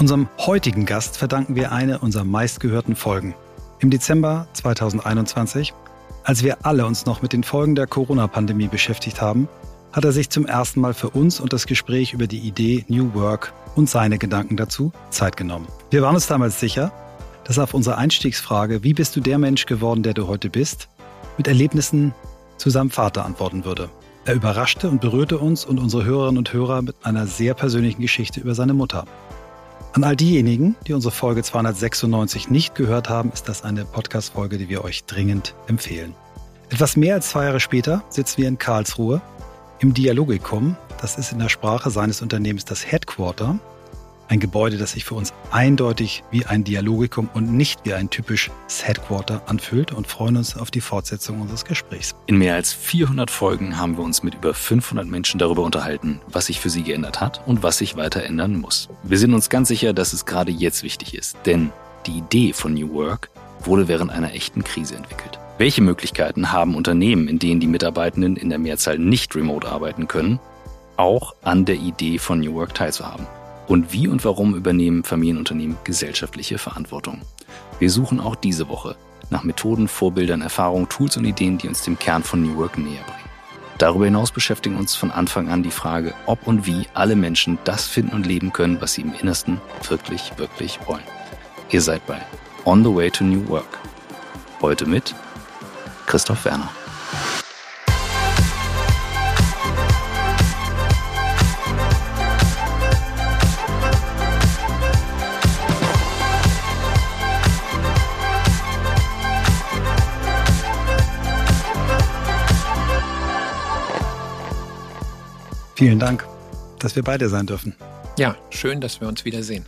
Unserem heutigen Gast verdanken wir eine unserer meistgehörten Folgen. Im Dezember 2021, als wir alle uns noch mit den Folgen der Corona-Pandemie beschäftigt haben, hat er sich zum ersten Mal für uns und das Gespräch über die Idee New Work und seine Gedanken dazu Zeit genommen. Wir waren uns damals sicher, dass auf unsere Einstiegsfrage, wie bist du der Mensch geworden, der du heute bist, mit Erlebnissen zu seinem Vater antworten würde. Er überraschte und berührte uns und unsere Hörerinnen und Hörer mit einer sehr persönlichen Geschichte über seine Mutter. An all diejenigen, die unsere Folge 296 nicht gehört haben, ist das eine Podcast-Folge, die wir euch dringend empfehlen. Etwas mehr als zwei Jahre später sitzen wir in Karlsruhe im Dialogikum. Das ist in der Sprache seines Unternehmens das Headquarter ein Gebäude, das sich für uns eindeutig wie ein Dialogikum und nicht wie ein typisches Headquarter anfühlt und freuen uns auf die Fortsetzung unseres Gesprächs. In mehr als 400 Folgen haben wir uns mit über 500 Menschen darüber unterhalten, was sich für sie geändert hat und was sich weiter ändern muss. Wir sind uns ganz sicher, dass es gerade jetzt wichtig ist, denn die Idee von New Work wurde während einer echten Krise entwickelt. Welche Möglichkeiten haben Unternehmen, in denen die Mitarbeitenden in der Mehrzahl nicht remote arbeiten können, auch an der Idee von New Work teilzuhaben? Und wie und warum übernehmen Familienunternehmen gesellschaftliche Verantwortung? Wir suchen auch diese Woche nach Methoden, Vorbildern, Erfahrungen, Tools und Ideen, die uns dem Kern von New Work näher bringen. Darüber hinaus beschäftigen uns von Anfang an die Frage, ob und wie alle Menschen das finden und leben können, was sie im Innersten wirklich, wirklich wollen. Ihr seid bei On the Way to New Work. Heute mit Christoph Werner. Vielen Dank, dass wir beide sein dürfen. Ja, schön, dass wir uns wiedersehen.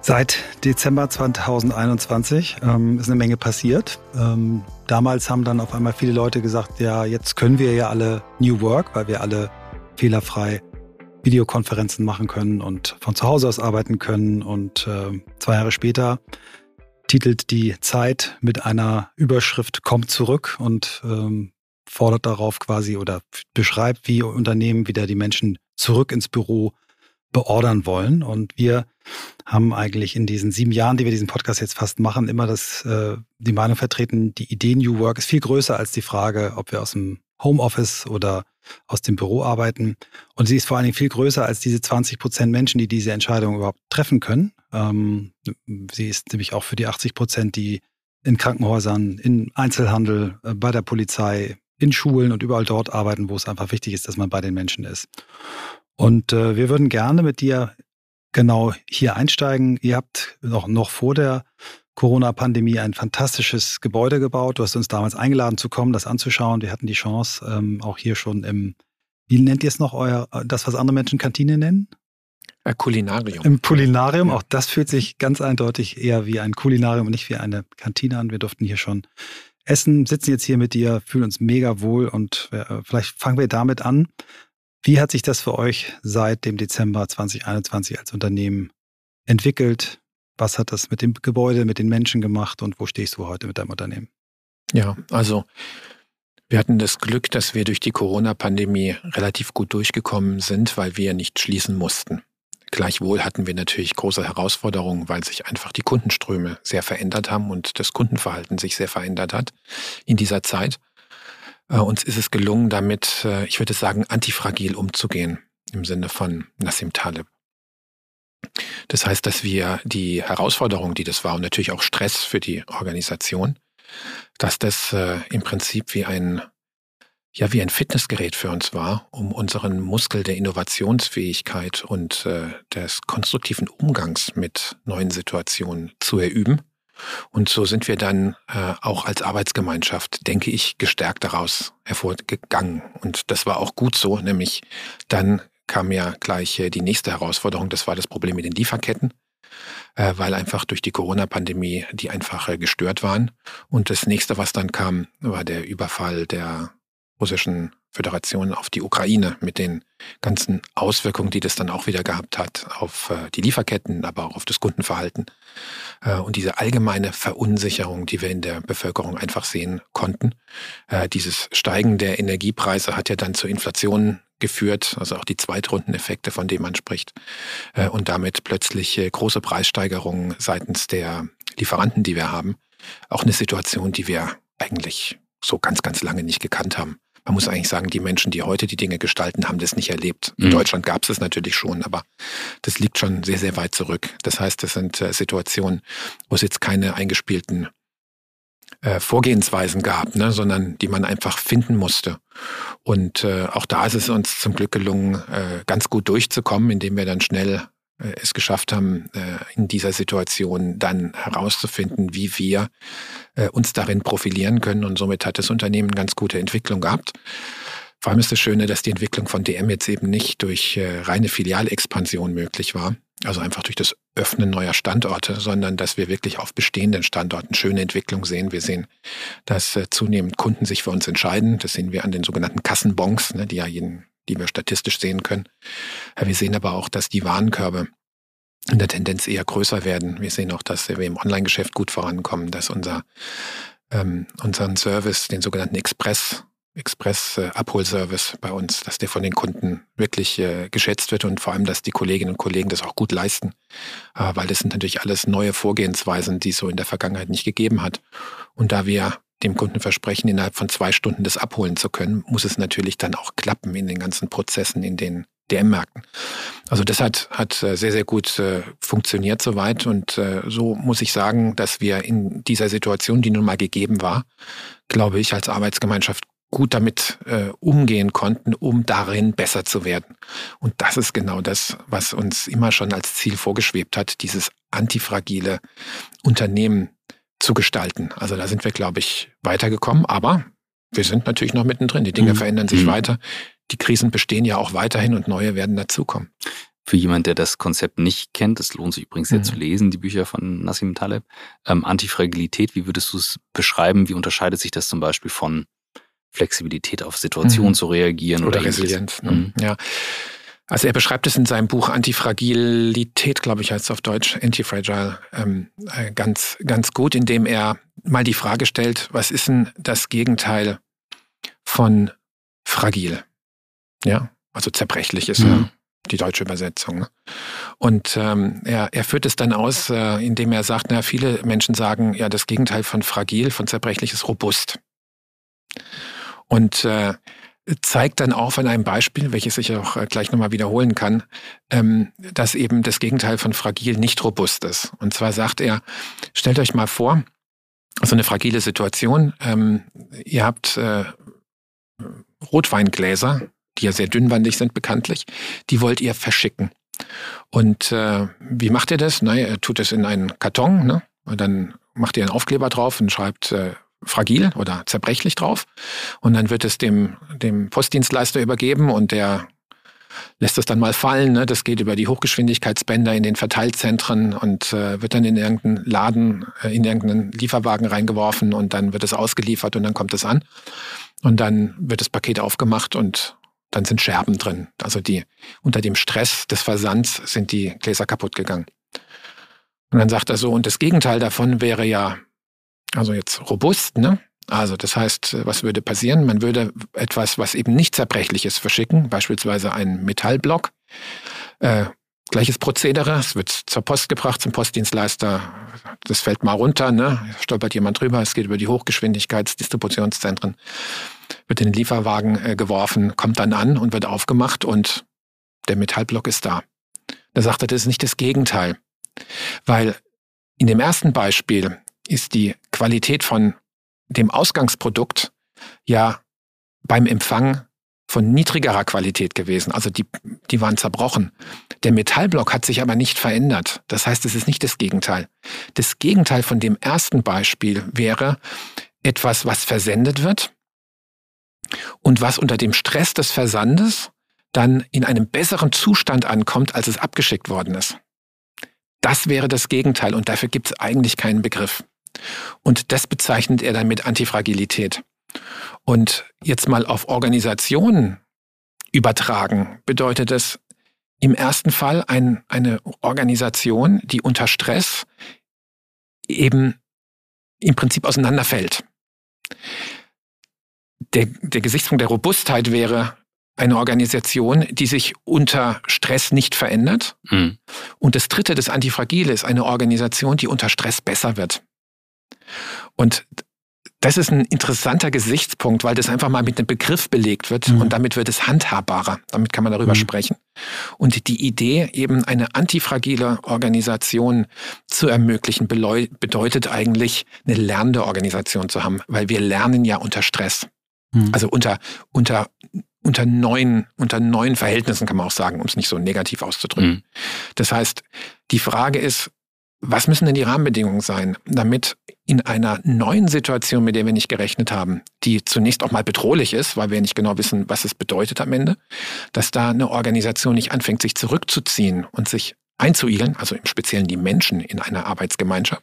Seit Dezember 2021 ähm, ist eine Menge passiert. Ähm, damals haben dann auf einmal viele Leute gesagt, ja, jetzt können wir ja alle New Work, weil wir alle fehlerfrei Videokonferenzen machen können und von zu Hause aus arbeiten können. Und äh, zwei Jahre später titelt die Zeit mit einer Überschrift Kommt zurück und ähm, fordert darauf quasi oder beschreibt, wie Unternehmen wieder die Menschen zurück ins Büro beordern wollen. Und wir haben eigentlich in diesen sieben Jahren, die wir diesen Podcast jetzt fast machen, immer das, äh, die Meinung vertreten, die Idee New Work ist viel größer als die Frage, ob wir aus dem Homeoffice oder aus dem Büro arbeiten. Und sie ist vor allen Dingen viel größer als diese 20 Prozent Menschen, die diese Entscheidung überhaupt treffen können. Ähm, sie ist nämlich auch für die 80 Prozent, die in Krankenhäusern, in Einzelhandel, äh, bei der Polizei, in Schulen und überall dort arbeiten, wo es einfach wichtig ist, dass man bei den Menschen ist. Und äh, wir würden gerne mit dir genau hier einsteigen. Ihr habt noch, noch vor der Corona-Pandemie ein fantastisches Gebäude gebaut. Du hast uns damals eingeladen zu kommen, das anzuschauen. Wir hatten die Chance, ähm, auch hier schon im, wie nennt ihr es noch, euer, das, was andere Menschen Kantine nennen? Ein Kulinarium. Im Kulinarium, ja. auch das fühlt sich ganz eindeutig eher wie ein Kulinarium und nicht wie eine Kantine an. Wir durften hier schon essen, sitzen jetzt hier mit dir, fühlen uns mega wohl und äh, vielleicht fangen wir damit an. Wie hat sich das für euch seit dem Dezember 2021 als Unternehmen entwickelt? Was hat das mit dem Gebäude, mit den Menschen gemacht und wo stehst du heute mit deinem Unternehmen? Ja, also wir hatten das Glück, dass wir durch die Corona-Pandemie relativ gut durchgekommen sind, weil wir nicht schließen mussten. Gleichwohl hatten wir natürlich große Herausforderungen, weil sich einfach die Kundenströme sehr verändert haben und das Kundenverhalten sich sehr verändert hat in dieser Zeit. Äh, uns ist es gelungen, damit, äh, ich würde sagen, antifragil umzugehen im Sinne von Nassim Taleb. Das heißt, dass wir die Herausforderung, die das war und natürlich auch Stress für die Organisation, dass das äh, im Prinzip wie ein ja wie ein Fitnessgerät für uns war, um unseren Muskel der Innovationsfähigkeit und äh, des konstruktiven Umgangs mit neuen Situationen zu erüben. Und so sind wir dann äh, auch als Arbeitsgemeinschaft, denke ich, gestärkt daraus hervorgegangen. Und das war auch gut so, nämlich dann kam ja gleich äh, die nächste Herausforderung, das war das Problem mit den Lieferketten, äh, weil einfach durch die Corona-Pandemie die einfach äh, gestört waren. Und das nächste, was dann kam, war der Überfall der russischen Föderation auf die Ukraine mit den ganzen Auswirkungen, die das dann auch wieder gehabt hat auf äh, die Lieferketten, aber auch auf das Kundenverhalten. Äh, und diese allgemeine Verunsicherung, die wir in der Bevölkerung einfach sehen konnten. Äh, dieses Steigen der Energiepreise hat ja dann zur Inflation geführt, also auch die Zweitrundeneffekte, von denen man spricht, und damit plötzlich große Preissteigerungen seitens der Lieferanten, die wir haben. Auch eine Situation, die wir eigentlich so ganz, ganz lange nicht gekannt haben. Man muss eigentlich sagen, die Menschen, die heute die Dinge gestalten, haben das nicht erlebt. In mhm. Deutschland gab es es natürlich schon, aber das liegt schon sehr, sehr weit zurück. Das heißt, das sind äh, Situationen, wo es jetzt keine eingespielten äh, Vorgehensweisen gab, ne, sondern die man einfach finden musste. Und äh, auch da ist es uns zum Glück gelungen, äh, ganz gut durchzukommen, indem wir dann schnell es geschafft haben, äh, in dieser Situation dann herauszufinden, wie wir äh, uns darin profilieren können. Und somit hat das Unternehmen ganz gute Entwicklung gehabt. Vor allem ist das Schöne, dass die Entwicklung von DM jetzt eben nicht durch reine Filialexpansion möglich war, also einfach durch das Öffnen neuer Standorte, sondern dass wir wirklich auf bestehenden Standorten schöne Entwicklung sehen. Wir sehen, dass zunehmend Kunden sich für uns entscheiden. Das sehen wir an den sogenannten Kassenbons, ne, die ja jeden die wir statistisch sehen können. Wir sehen aber auch, dass die Warenkörbe in der Tendenz eher größer werden. Wir sehen auch, dass wir im Online-Geschäft gut vorankommen, dass unser ähm, unseren Service, den sogenannten Express, Express-Abholservice bei uns, dass der von den Kunden wirklich äh, geschätzt wird und vor allem, dass die Kolleginnen und Kollegen das auch gut leisten, äh, weil das sind natürlich alles neue Vorgehensweisen, die es so in der Vergangenheit nicht gegeben hat. Und da wir dem Kunden versprechen, innerhalb von zwei Stunden das abholen zu können, muss es natürlich dann auch klappen in den ganzen Prozessen, in den DM-Märkten. Also das hat, hat äh, sehr, sehr gut äh, funktioniert soweit. Und äh, so muss ich sagen, dass wir in dieser Situation, die nun mal gegeben war, glaube ich, als Arbeitsgemeinschaft gut damit äh, umgehen konnten, um darin besser zu werden. Und das ist genau das, was uns immer schon als Ziel vorgeschwebt hat, dieses antifragile Unternehmen zu gestalten. Also da sind wir, glaube ich, weitergekommen, aber wir sind natürlich noch mittendrin. Die Dinge mhm. verändern sich mhm. weiter. Die Krisen bestehen ja auch weiterhin und neue werden dazukommen. Für jemand, der das Konzept nicht kennt, es lohnt sich übrigens sehr mhm. zu lesen, die Bücher von Nassim Taleb. Ähm, Antifragilität, wie würdest du es beschreiben? Wie unterscheidet sich das zum Beispiel von Flexibilität auf Situationen mhm. zu reagieren oder, oder Resilienz? Ne? Mhm. Ja. Also er beschreibt es in seinem Buch Antifragilität, glaube ich, heißt es auf Deutsch, Antifragile, ähm, äh, ganz, ganz gut, indem er mal die Frage stellt, was ist denn das Gegenteil von fragil? Ja, also zerbrechlich ist mhm. ja die deutsche Übersetzung. Ne? Und ähm, er, er führt es dann aus, äh, indem er sagt, na, viele Menschen sagen, ja, das Gegenteil von fragil, von zerbrechlich ist robust. Und äh, zeigt dann auf an einem Beispiel, welches ich auch äh, gleich nochmal wiederholen kann, ähm, dass eben das Gegenteil von fragil nicht robust ist. Und zwar sagt er, stellt euch mal vor, so eine fragile Situation, ähm, ihr habt äh, Rotweingläser, die ja sehr dünnwandig sind bekanntlich, die wollt ihr verschicken. Und äh, wie macht ihr das? Na, ihr tut es in einen Karton, ne? Und dann macht ihr einen Aufkleber drauf und schreibt fragil oder zerbrechlich drauf. Und dann wird es dem, dem Postdienstleister übergeben und der lässt es dann mal fallen. Ne? Das geht über die Hochgeschwindigkeitsbänder in den Verteilzentren und äh, wird dann in irgendeinen Laden, äh, in irgendeinen Lieferwagen reingeworfen und dann wird es ausgeliefert und dann kommt es an. Und dann wird das Paket aufgemacht und dann sind Scherben drin. Also die unter dem Stress des Versands sind die Gläser kaputt gegangen. Und dann sagt er so, und das Gegenteil davon wäre ja also jetzt robust, ne? Also das heißt, was würde passieren? Man würde etwas, was eben nicht zerbrechlich ist, verschicken, beispielsweise einen Metallblock. Äh, gleiches Prozedere, es wird zur Post gebracht, zum Postdienstleister, das fällt mal runter, ne? stolpert jemand drüber, es geht über die Hochgeschwindigkeitsdistributionszentren, wird in den Lieferwagen äh, geworfen, kommt dann an und wird aufgemacht und der Metallblock ist da. Da sagt er, das ist nicht das Gegenteil. Weil in dem ersten Beispiel ist die Qualität von dem Ausgangsprodukt ja beim Empfang von niedrigerer Qualität gewesen. Also die, die waren zerbrochen. Der Metallblock hat sich aber nicht verändert. Das heißt, es ist nicht das Gegenteil. Das Gegenteil von dem ersten Beispiel wäre etwas, was versendet wird und was unter dem Stress des Versandes dann in einem besseren Zustand ankommt, als es abgeschickt worden ist. Das wäre das Gegenteil und dafür gibt es eigentlich keinen Begriff. Und das bezeichnet er dann mit Antifragilität. Und jetzt mal auf Organisationen übertragen, bedeutet es im ersten Fall ein, eine Organisation, die unter Stress eben im Prinzip auseinanderfällt. Der, der Gesichtspunkt der Robustheit wäre eine Organisation, die sich unter Stress nicht verändert. Mhm. Und das dritte, das Antifragile, ist eine Organisation, die unter Stress besser wird. Und das ist ein interessanter Gesichtspunkt, weil das einfach mal mit einem Begriff belegt wird mhm. und damit wird es handhabbarer. Damit kann man darüber mhm. sprechen. Und die Idee, eben eine antifragile Organisation zu ermöglichen, bedeutet eigentlich, eine lernende Organisation zu haben, weil wir lernen ja unter Stress. Mhm. Also unter, unter, unter neuen, unter neuen Verhältnissen kann man auch sagen, um es nicht so negativ auszudrücken. Mhm. Das heißt, die Frage ist, was müssen denn die Rahmenbedingungen sein, damit in einer neuen Situation, mit der wir nicht gerechnet haben, die zunächst auch mal bedrohlich ist, weil wir nicht genau wissen, was es bedeutet am Ende, dass da eine Organisation nicht anfängt, sich zurückzuziehen und sich einzuigeln, also im Speziellen die Menschen in einer Arbeitsgemeinschaft,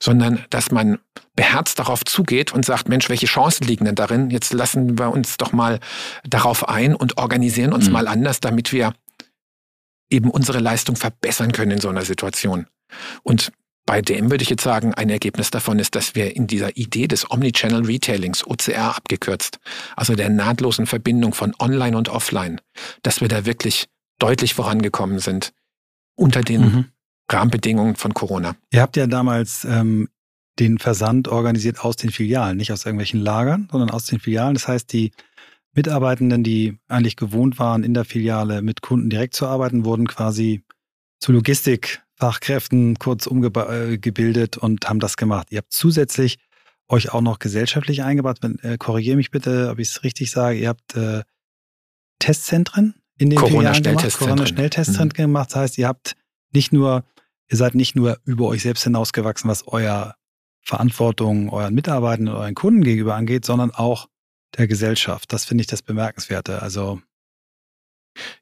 sondern dass man beherzt darauf zugeht und sagt, Mensch, welche Chancen liegen denn darin? Jetzt lassen wir uns doch mal darauf ein und organisieren uns mhm. mal anders, damit wir eben unsere Leistung verbessern können in so einer Situation. Und bei dem würde ich jetzt sagen, ein Ergebnis davon ist, dass wir in dieser Idee des Omnichannel Retailings, OCR abgekürzt, also der nahtlosen Verbindung von Online und Offline, dass wir da wirklich deutlich vorangekommen sind unter den mhm. Rahmenbedingungen von Corona. Ihr habt ja damals ähm, den Versand organisiert aus den Filialen, nicht aus irgendwelchen Lagern, sondern aus den Filialen. Das heißt, die Mitarbeitenden, die eigentlich gewohnt waren, in der Filiale mit Kunden direkt zu arbeiten, wurden quasi zu Logistikfachkräften kurz umgebildet und haben das gemacht. Ihr habt zusätzlich euch auch noch gesellschaftlich eingebracht. Äh, Korrigiere mich bitte, ob ich es richtig sage. Ihr habt äh, Testzentren in den Corona-Schnelltestzentren Corona-Schnelltestzentren mhm. gemacht. Das heißt, ihr habt nicht nur, ihr seid nicht nur über euch selbst hinausgewachsen, was euer Verantwortung euren Mitarbeitern und euren Kunden gegenüber angeht, sondern auch der Gesellschaft. Das finde ich das Bemerkenswerte. Also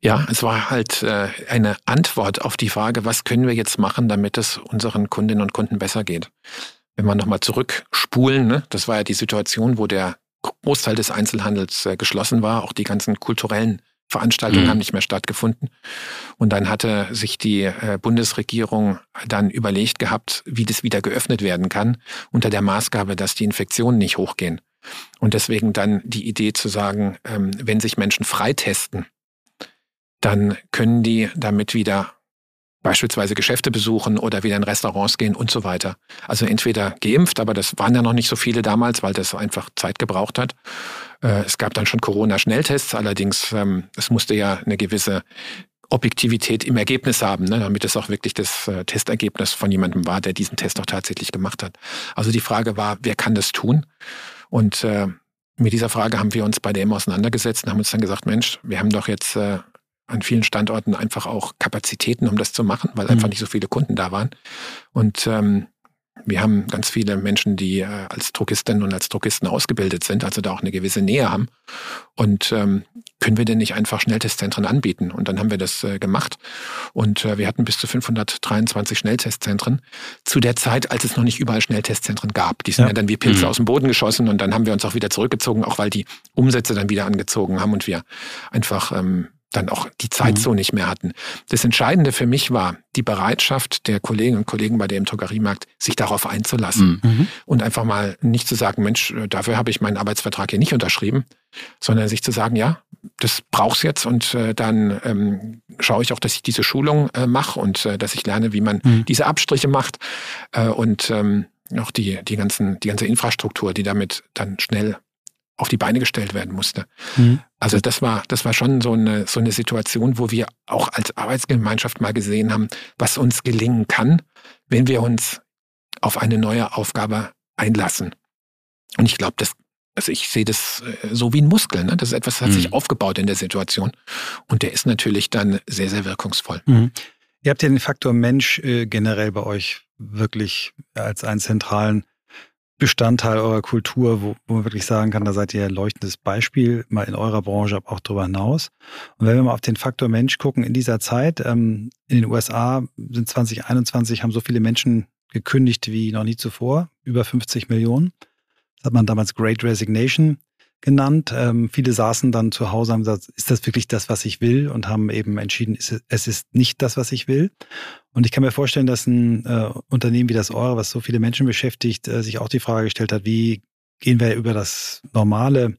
ja, es war halt äh, eine Antwort auf die Frage, was können wir jetzt machen, damit es unseren Kundinnen und Kunden besser geht. Wenn wir nochmal zurückspulen, ne, das war ja die Situation, wo der Großteil des Einzelhandels äh, geschlossen war, auch die ganzen kulturellen Veranstaltungen mhm. haben nicht mehr stattgefunden. Und dann hatte sich die äh, Bundesregierung dann überlegt gehabt, wie das wieder geöffnet werden kann, unter der Maßgabe, dass die Infektionen nicht hochgehen. Und deswegen dann die Idee zu sagen, ähm, wenn sich Menschen freitesten, dann können die damit wieder beispielsweise Geschäfte besuchen oder wieder in Restaurants gehen und so weiter. Also entweder geimpft, aber das waren ja noch nicht so viele damals, weil das einfach Zeit gebraucht hat. Äh, es gab dann schon Corona-Schnelltests, allerdings ähm, es musste ja eine gewisse Objektivität im Ergebnis haben, ne, damit es auch wirklich das äh, Testergebnis von jemandem war, der diesen Test auch tatsächlich gemacht hat. Also die Frage war, wer kann das tun? Und äh, mit dieser Frage haben wir uns bei dem auseinandergesetzt und haben uns dann gesagt, Mensch, wir haben doch jetzt äh, an vielen Standorten einfach auch Kapazitäten, um das zu machen, weil mhm. einfach nicht so viele Kunden da waren. Und ähm, wir haben ganz viele Menschen, die äh, als Druckistinnen und als Druckisten ausgebildet sind, also da auch eine gewisse Nähe haben. Und ähm, können wir denn nicht einfach Schnelltestzentren anbieten? Und dann haben wir das äh, gemacht. Und äh, wir hatten bis zu 523 Schnelltestzentren zu der Zeit, als es noch nicht überall Schnelltestzentren gab. Die sind ja, ja dann wie Pilze mhm. aus dem Boden geschossen und dann haben wir uns auch wieder zurückgezogen, auch weil die Umsätze dann wieder angezogen haben und wir einfach ähm, dann auch die Zeit mhm. so nicht mehr hatten. Das Entscheidende für mich war die Bereitschaft der Kolleginnen und Kollegen bei dem Drogeriemarkt, sich darauf einzulassen mhm. mhm. und einfach mal nicht zu sagen, Mensch, äh, dafür habe ich meinen Arbeitsvertrag hier nicht unterschrieben, sondern sich zu sagen, ja, das brauch's jetzt und äh, dann ähm, schaue ich auch, dass ich diese Schulung äh, mache und äh, dass ich lerne, wie man mhm. diese Abstriche macht äh, und ähm, auch die, die, ganzen, die ganze Infrastruktur, die damit dann schnell auf die Beine gestellt werden musste. Mhm. Also das war, das war schon so eine, so eine Situation, wo wir auch als Arbeitsgemeinschaft mal gesehen haben, was uns gelingen kann, wenn wir uns auf eine neue Aufgabe einlassen. Und ich glaube, das, also ich sehe das äh, so wie ein Muskel. Ne? Das ist etwas, das hat mhm. sich aufgebaut in der Situation. Und der ist natürlich dann sehr, sehr wirkungsvoll. Mhm. Ihr habt ja den Faktor Mensch äh, generell bei euch wirklich als einen zentralen Bestandteil eurer Kultur, wo, wo man wirklich sagen kann, da seid ihr ein leuchtendes Beispiel, mal in eurer Branche, aber auch darüber hinaus. Und wenn wir mal auf den Faktor Mensch gucken, in dieser Zeit, ähm, in den USA sind 2021, haben so viele Menschen gekündigt wie noch nie zuvor, über 50 Millionen. Das hat man damals Great Resignation genannt. Ähm, viele saßen dann zu Hause und haben gesagt, ist das wirklich das, was ich will? Und haben eben entschieden, es ist nicht das, was ich will. Und ich kann mir vorstellen, dass ein äh, Unternehmen wie das eure, was so viele Menschen beschäftigt, äh, sich auch die Frage gestellt hat, wie gehen wir über das normale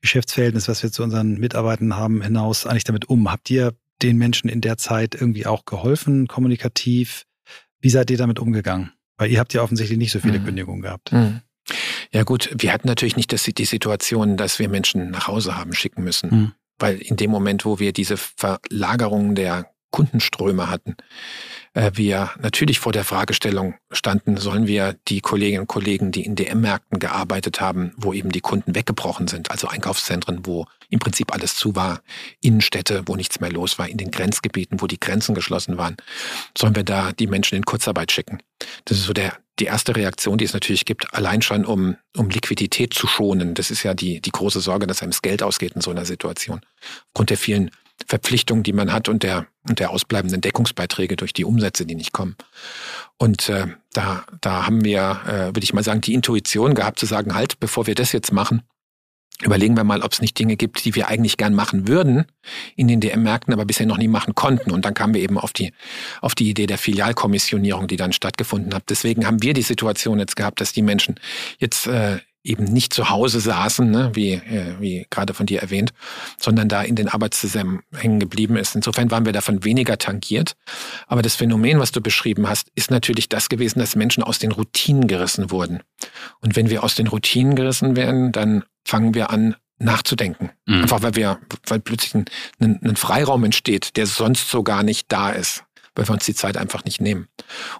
Geschäftsverhältnis, was wir zu unseren Mitarbeitern haben, hinaus eigentlich damit um? Habt ihr den Menschen in der Zeit irgendwie auch geholfen, kommunikativ? Wie seid ihr damit umgegangen? Weil ihr habt ja offensichtlich nicht so viele mhm. Kündigungen gehabt. Mhm. Ja gut, wir hatten natürlich nicht das, die Situation, dass wir Menschen nach Hause haben schicken müssen. Mhm. Weil in dem Moment, wo wir diese Verlagerung der Kundenströme hatten, äh, wir natürlich vor der Fragestellung standen, sollen wir die Kolleginnen und Kollegen, die in DM-Märkten gearbeitet haben, wo eben die Kunden weggebrochen sind, also Einkaufszentren, wo im Prinzip alles zu war, Innenstädte, wo nichts mehr los war, in den Grenzgebieten, wo die Grenzen geschlossen waren, sollen wir da die Menschen in Kurzarbeit schicken. Das ist so der, die erste Reaktion, die es natürlich gibt, allein schon um, um Liquidität zu schonen. Das ist ja die, die große Sorge, dass einem das Geld ausgeht in so einer Situation. Aufgrund der vielen Verpflichtungen, die man hat und der, und der ausbleibenden Deckungsbeiträge durch die Umsätze, die nicht kommen. Und äh, da, da haben wir, äh, würde ich mal sagen, die Intuition gehabt zu sagen, halt, bevor wir das jetzt machen, überlegen wir mal, ob es nicht Dinge gibt, die wir eigentlich gern machen würden in den DM-Märkten, aber bisher noch nie machen konnten. Und dann kamen wir eben auf die, auf die Idee der Filialkommissionierung, die dann stattgefunden hat. Deswegen haben wir die Situation jetzt gehabt, dass die Menschen jetzt äh, eben nicht zu Hause saßen, ne, wie, äh, wie gerade von dir erwähnt, sondern da in den Arbeitszusammenhängen geblieben ist. Insofern waren wir davon weniger tangiert. Aber das Phänomen, was du beschrieben hast, ist natürlich das gewesen, dass Menschen aus den Routinen gerissen wurden. Und wenn wir aus den Routinen gerissen werden, dann fangen wir an, nachzudenken. Mhm. Einfach weil wir, weil plötzlich ein, ein, ein Freiraum entsteht, der sonst so gar nicht da ist weil wir uns die Zeit einfach nicht nehmen.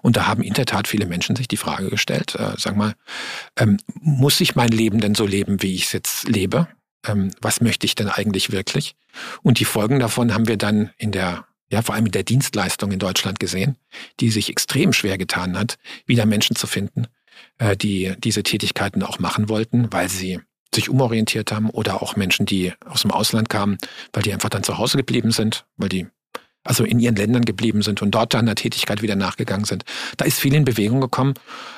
Und da haben in der Tat viele Menschen sich die Frage gestellt, äh, sag mal, ähm, muss ich mein Leben denn so leben, wie ich es jetzt lebe? Ähm, was möchte ich denn eigentlich wirklich? Und die Folgen davon haben wir dann in der ja, vor allem in der Dienstleistung in Deutschland gesehen, die sich extrem schwer getan hat, wieder Menschen zu finden, äh, die diese Tätigkeiten auch machen wollten, weil sie sich umorientiert haben oder auch Menschen, die aus dem Ausland kamen, weil die einfach dann zu Hause geblieben sind, weil die also in ihren Ländern geblieben sind und dort dann der Tätigkeit wieder nachgegangen sind. Da ist viel in Bewegung gekommen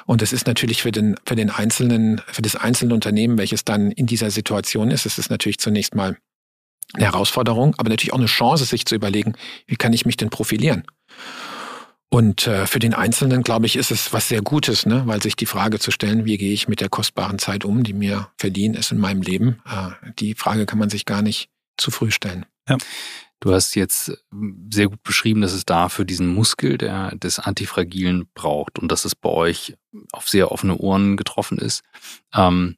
und es ist natürlich für den, für den einzelnen, für das einzelne Unternehmen, welches dann in dieser Situation ist, es ist natürlich zunächst mal eine Herausforderung, aber natürlich auch eine Chance, sich zu überlegen, wie kann ich mich denn profilieren? Und äh, für den Einzelnen, glaube ich, ist es was sehr Gutes, ne? weil sich die Frage zu stellen, wie gehe ich mit der kostbaren Zeit um, die mir verliehen ist in meinem Leben, äh, die Frage kann man sich gar nicht zu früh stellen. Ja. Du hast jetzt hm, sehr gut beschrieben, dass es dafür diesen Muskel der, des Antifragilen braucht und dass es bei euch auf sehr offene Ohren getroffen ist. Ähm,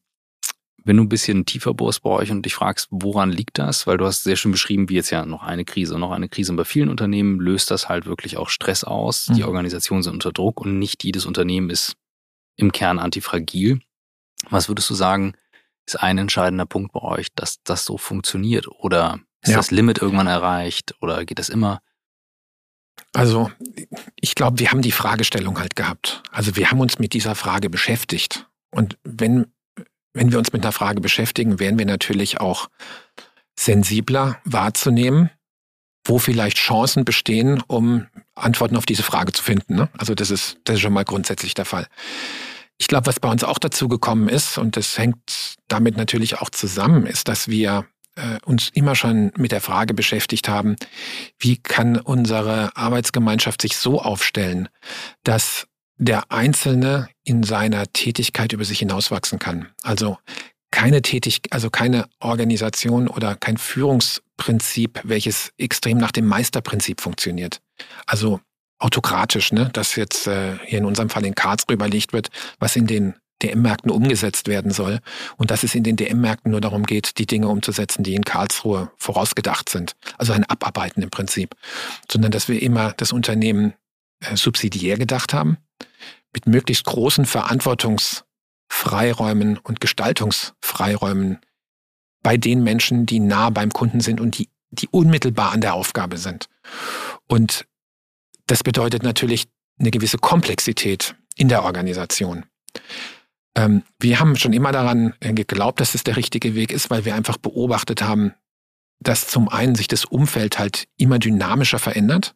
wenn du ein bisschen tiefer bohrst bei euch und dich fragst, woran liegt das? Weil du hast sehr schön beschrieben, wie jetzt ja noch eine Krise, noch eine Krise. Und bei vielen Unternehmen löst das halt wirklich auch Stress aus. Mhm. Die Organisationen sind unter Druck und nicht jedes Unternehmen ist im Kern antifragil. Was würdest du sagen, ist ein entscheidender Punkt bei euch, dass das so funktioniert? Oder ist ja. das Limit irgendwann erreicht oder geht das immer? Also, ich glaube, wir haben die Fragestellung halt gehabt. Also, wir haben uns mit dieser Frage beschäftigt. Und wenn, wenn wir uns mit einer Frage beschäftigen, werden wir natürlich auch sensibler wahrzunehmen, wo vielleicht Chancen bestehen, um Antworten auf diese Frage zu finden. Ne? Also, das ist, das ist schon mal grundsätzlich der Fall. Ich glaube, was bei uns auch dazu gekommen ist, und das hängt damit natürlich auch zusammen, ist, dass wir äh, uns immer schon mit der Frage beschäftigt haben, wie kann unsere Arbeitsgemeinschaft sich so aufstellen, dass der Einzelne in seiner Tätigkeit über sich hinauswachsen kann. Also keine Tätig, also keine Organisation oder kein Führungsprinzip, welches extrem nach dem Meisterprinzip funktioniert. Also autokratisch, ne, dass jetzt äh, hier in unserem Fall in Karlsruhe überlegt wird, was in den DM-Märkten umgesetzt werden soll und dass es in den DM-Märkten nur darum geht, die Dinge umzusetzen, die in Karlsruhe vorausgedacht sind. Also ein Abarbeiten im Prinzip. Sondern dass wir immer das Unternehmen äh, subsidiär gedacht haben, mit möglichst großen Verantwortungsfreiräumen und Gestaltungsfreiräumen bei den Menschen, die nah beim Kunden sind und die, die unmittelbar an der Aufgabe sind. Und das bedeutet natürlich eine gewisse Komplexität in der Organisation. Ähm, wir haben schon immer daran äh, geglaubt, dass es der richtige Weg ist, weil wir einfach beobachtet haben, dass zum einen sich das Umfeld halt immer dynamischer verändert.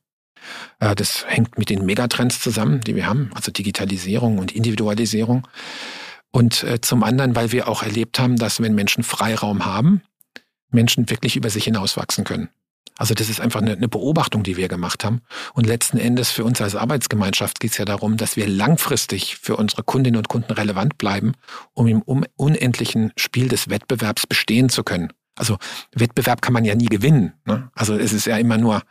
Äh, das hängt mit den Megatrends zusammen, die wir haben, also Digitalisierung und Individualisierung. Und äh, zum anderen, weil wir auch erlebt haben, dass wenn Menschen Freiraum haben, Menschen wirklich über sich hinauswachsen können. Also das ist einfach eine, Beobachtung, die wir gemacht haben. Und letzten Endes für uns als Arbeitsgemeinschaft geht es ja darum, dass wir langfristig für unsere Kundinnen und Kunden relevant bleiben, um im unendlichen Spiel des Wettbewerbs bestehen zu können. Also Wettbewerb kann man ja nie gewinnen. Ne? Also es ist ja immer nur,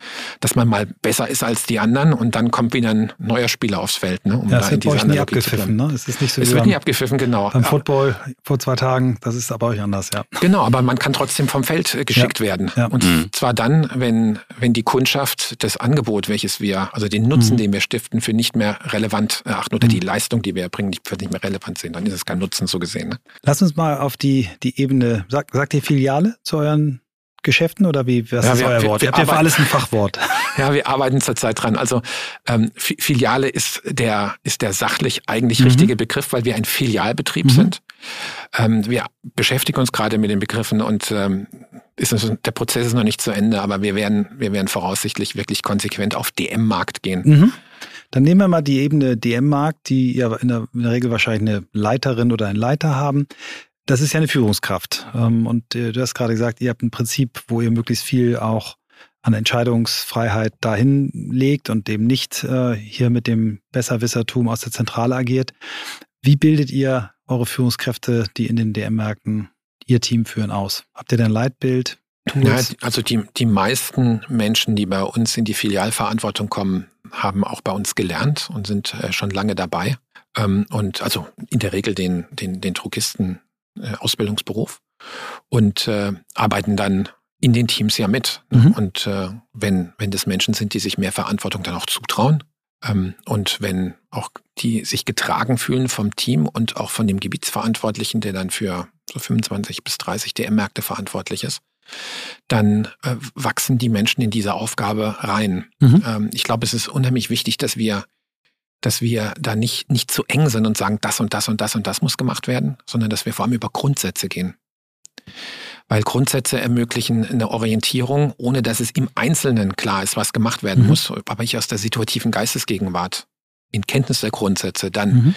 dass man mal besser ist als die anderen und dann kommt wieder ein neuer Spieler aufs Feld. Ne? Um ja, es wird bei euch nie abgepfiffen. Ne? Es, ist nicht so es wird nie abgepfiffen, genau. Beim Football vor zwei Tagen, das ist aber euch anders, ja. Genau, aber man kann trotzdem vom Feld äh, geschickt ja. werden. Ja. Und mhm. zwar dann, wenn, wenn die Kundschaft das Angebot, welches wir, also den Nutzen, mhm. den wir stiften, für nicht mehr relevant erachten oder mhm. die Leistung, die wir erbringen, für nicht mehr relevant sehen, dann ist es kein Nutzen so gesehen. Ne? Lass uns mal auf die, die Ebene, sagt sag die Filiale zu euren Geschäften oder wie? Was ja, ist wir, euer Wort? Wir, wir Ihr habt ja für alles ein Fachwort. Ja, wir arbeiten zurzeit dran. Also ähm, Filiale ist der ist der sachlich eigentlich mhm. richtige Begriff, weil wir ein Filialbetrieb mhm. sind. Ähm, wir beschäftigen uns gerade mit den Begriffen und ähm, ist, der Prozess ist noch nicht zu Ende, aber wir werden wir werden voraussichtlich wirklich konsequent auf DM-Markt gehen. Mhm. Dann nehmen wir mal die Ebene DM-Markt, die ja in der, in der Regel wahrscheinlich eine Leiterin oder einen Leiter haben. Das ist ja eine Führungskraft. Ähm, und äh, du hast gerade gesagt, ihr habt ein Prinzip, wo ihr möglichst viel auch an Entscheidungsfreiheit dahin legt und dem nicht äh, hier mit dem Besserwissertum aus der Zentrale agiert. Wie bildet ihr eure Führungskräfte, die in den DM-Märkten ihr Team führen, aus? Habt ihr denn ein Leitbild? Ja, also die, die meisten Menschen, die bei uns in die Filialverantwortung kommen, haben auch bei uns gelernt und sind äh, schon lange dabei. Ähm, und also in der Regel den, den, den Drogisten äh, Ausbildungsberuf und äh, arbeiten dann in den Teams ja mit. Ne? Mhm. Und äh, wenn, wenn das Menschen sind, die sich mehr Verantwortung dann auch zutrauen ähm, und wenn auch die sich getragen fühlen vom Team und auch von dem Gebietsverantwortlichen, der dann für so 25 bis 30 DM-Märkte verantwortlich ist, dann äh, wachsen die Menschen in diese Aufgabe rein. Mhm. Ähm, ich glaube, es ist unheimlich wichtig, dass wir dass wir da nicht, nicht zu eng sind und sagen, das und das und das und das muss gemacht werden, sondern dass wir vor allem über Grundsätze gehen. Weil Grundsätze ermöglichen eine Orientierung, ohne dass es im Einzelnen klar ist, was gemacht werden mhm. muss. Aber ich aus der situativen Geistesgegenwart in Kenntnis der Grundsätze dann mhm.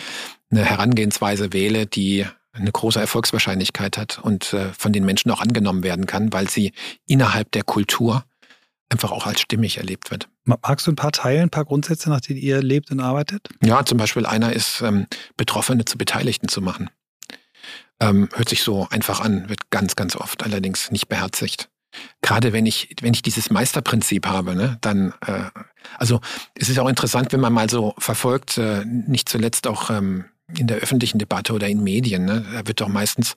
eine Herangehensweise wähle, die eine große Erfolgswahrscheinlichkeit hat und äh, von den Menschen auch angenommen werden kann, weil sie innerhalb der Kultur einfach auch als stimmig erlebt wird. Magst du ein paar teilen, ein paar Grundsätze, nach denen ihr lebt und arbeitet? Ja, zum Beispiel einer ist, ähm, Betroffene zu Beteiligten zu machen. Ähm, hört sich so einfach an, wird ganz, ganz oft allerdings nicht beherzigt. Gerade wenn ich, wenn ich dieses Meisterprinzip habe, ne, dann, äh, also es ist auch interessant, wenn man mal so verfolgt, äh, nicht zuletzt auch ähm, in der öffentlichen Debatte oder in Medien, ne, da wird doch meistens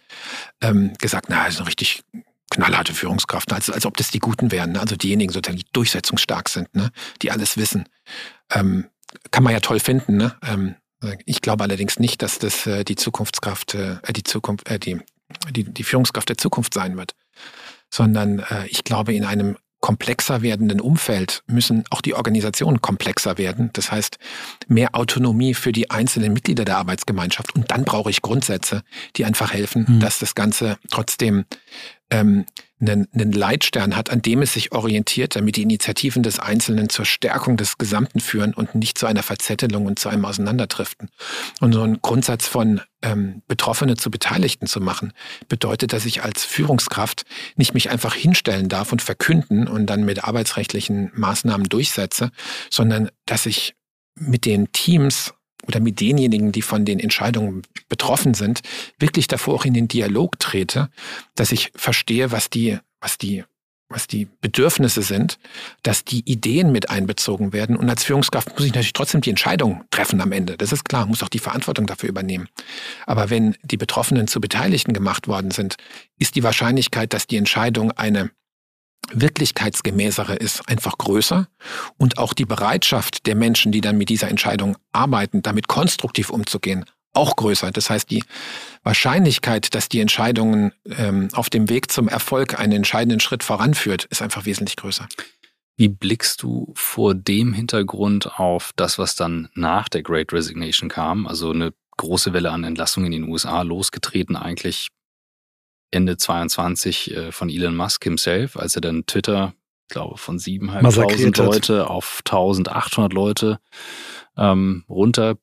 ähm, gesagt, na, ist ein richtig knallharte Führungskraft, als, als ob das die Guten wären, ne? also diejenigen sozusagen, die durchsetzungsstark sind, ne? die alles wissen. Ähm, kann man ja toll finden. Ne? Ähm, ich glaube allerdings nicht, dass das äh, die Zukunftskraft, äh, die Zukunft, äh, die, die, die Führungskraft der Zukunft sein wird, sondern äh, ich glaube, in einem komplexer werdenden Umfeld müssen auch die Organisationen komplexer werden. Das heißt, mehr Autonomie für die einzelnen Mitglieder der Arbeitsgemeinschaft. Und dann brauche ich Grundsätze, die einfach helfen, mhm. dass das Ganze trotzdem ähm, einen, einen Leitstern hat, an dem es sich orientiert, damit die Initiativen des Einzelnen zur Stärkung des Gesamten führen und nicht zu einer Verzettelung und zu einem Auseinanderdriften. Und so ein Grundsatz von ähm, Betroffene zu Beteiligten zu machen, bedeutet, dass ich als Führungskraft nicht mich einfach hinstellen darf und verkünden und dann mit arbeitsrechtlichen Maßnahmen durchsetze, sondern dass ich mit den Teams oder mit denjenigen, die von den Entscheidungen betroffen sind, wirklich davor auch in den Dialog trete, dass ich verstehe, was die, was die, was die Bedürfnisse sind, dass die Ideen mit einbezogen werden. Und als Führungskraft muss ich natürlich trotzdem die Entscheidung treffen am Ende. Das ist klar, muss auch die Verantwortung dafür übernehmen. Aber wenn die Betroffenen zu Beteiligten gemacht worden sind, ist die Wahrscheinlichkeit, dass die Entscheidung eine wirklichkeitsgemäßere ist, einfach größer und auch die Bereitschaft der Menschen, die dann mit dieser Entscheidung arbeiten, damit konstruktiv umzugehen, auch größer. Das heißt, die Wahrscheinlichkeit, dass die Entscheidungen ähm, auf dem Weg zum Erfolg einen entscheidenden Schritt voranführt, ist einfach wesentlich größer. Wie blickst du vor dem Hintergrund auf das, was dann nach der Great Resignation kam? Also eine große Welle an Entlassungen in den USA losgetreten, eigentlich Ende 22 äh, von Elon Musk himself, als er dann Twitter, ich glaube, von 7.500 Leute auf 1.800 Leute ähm, runter,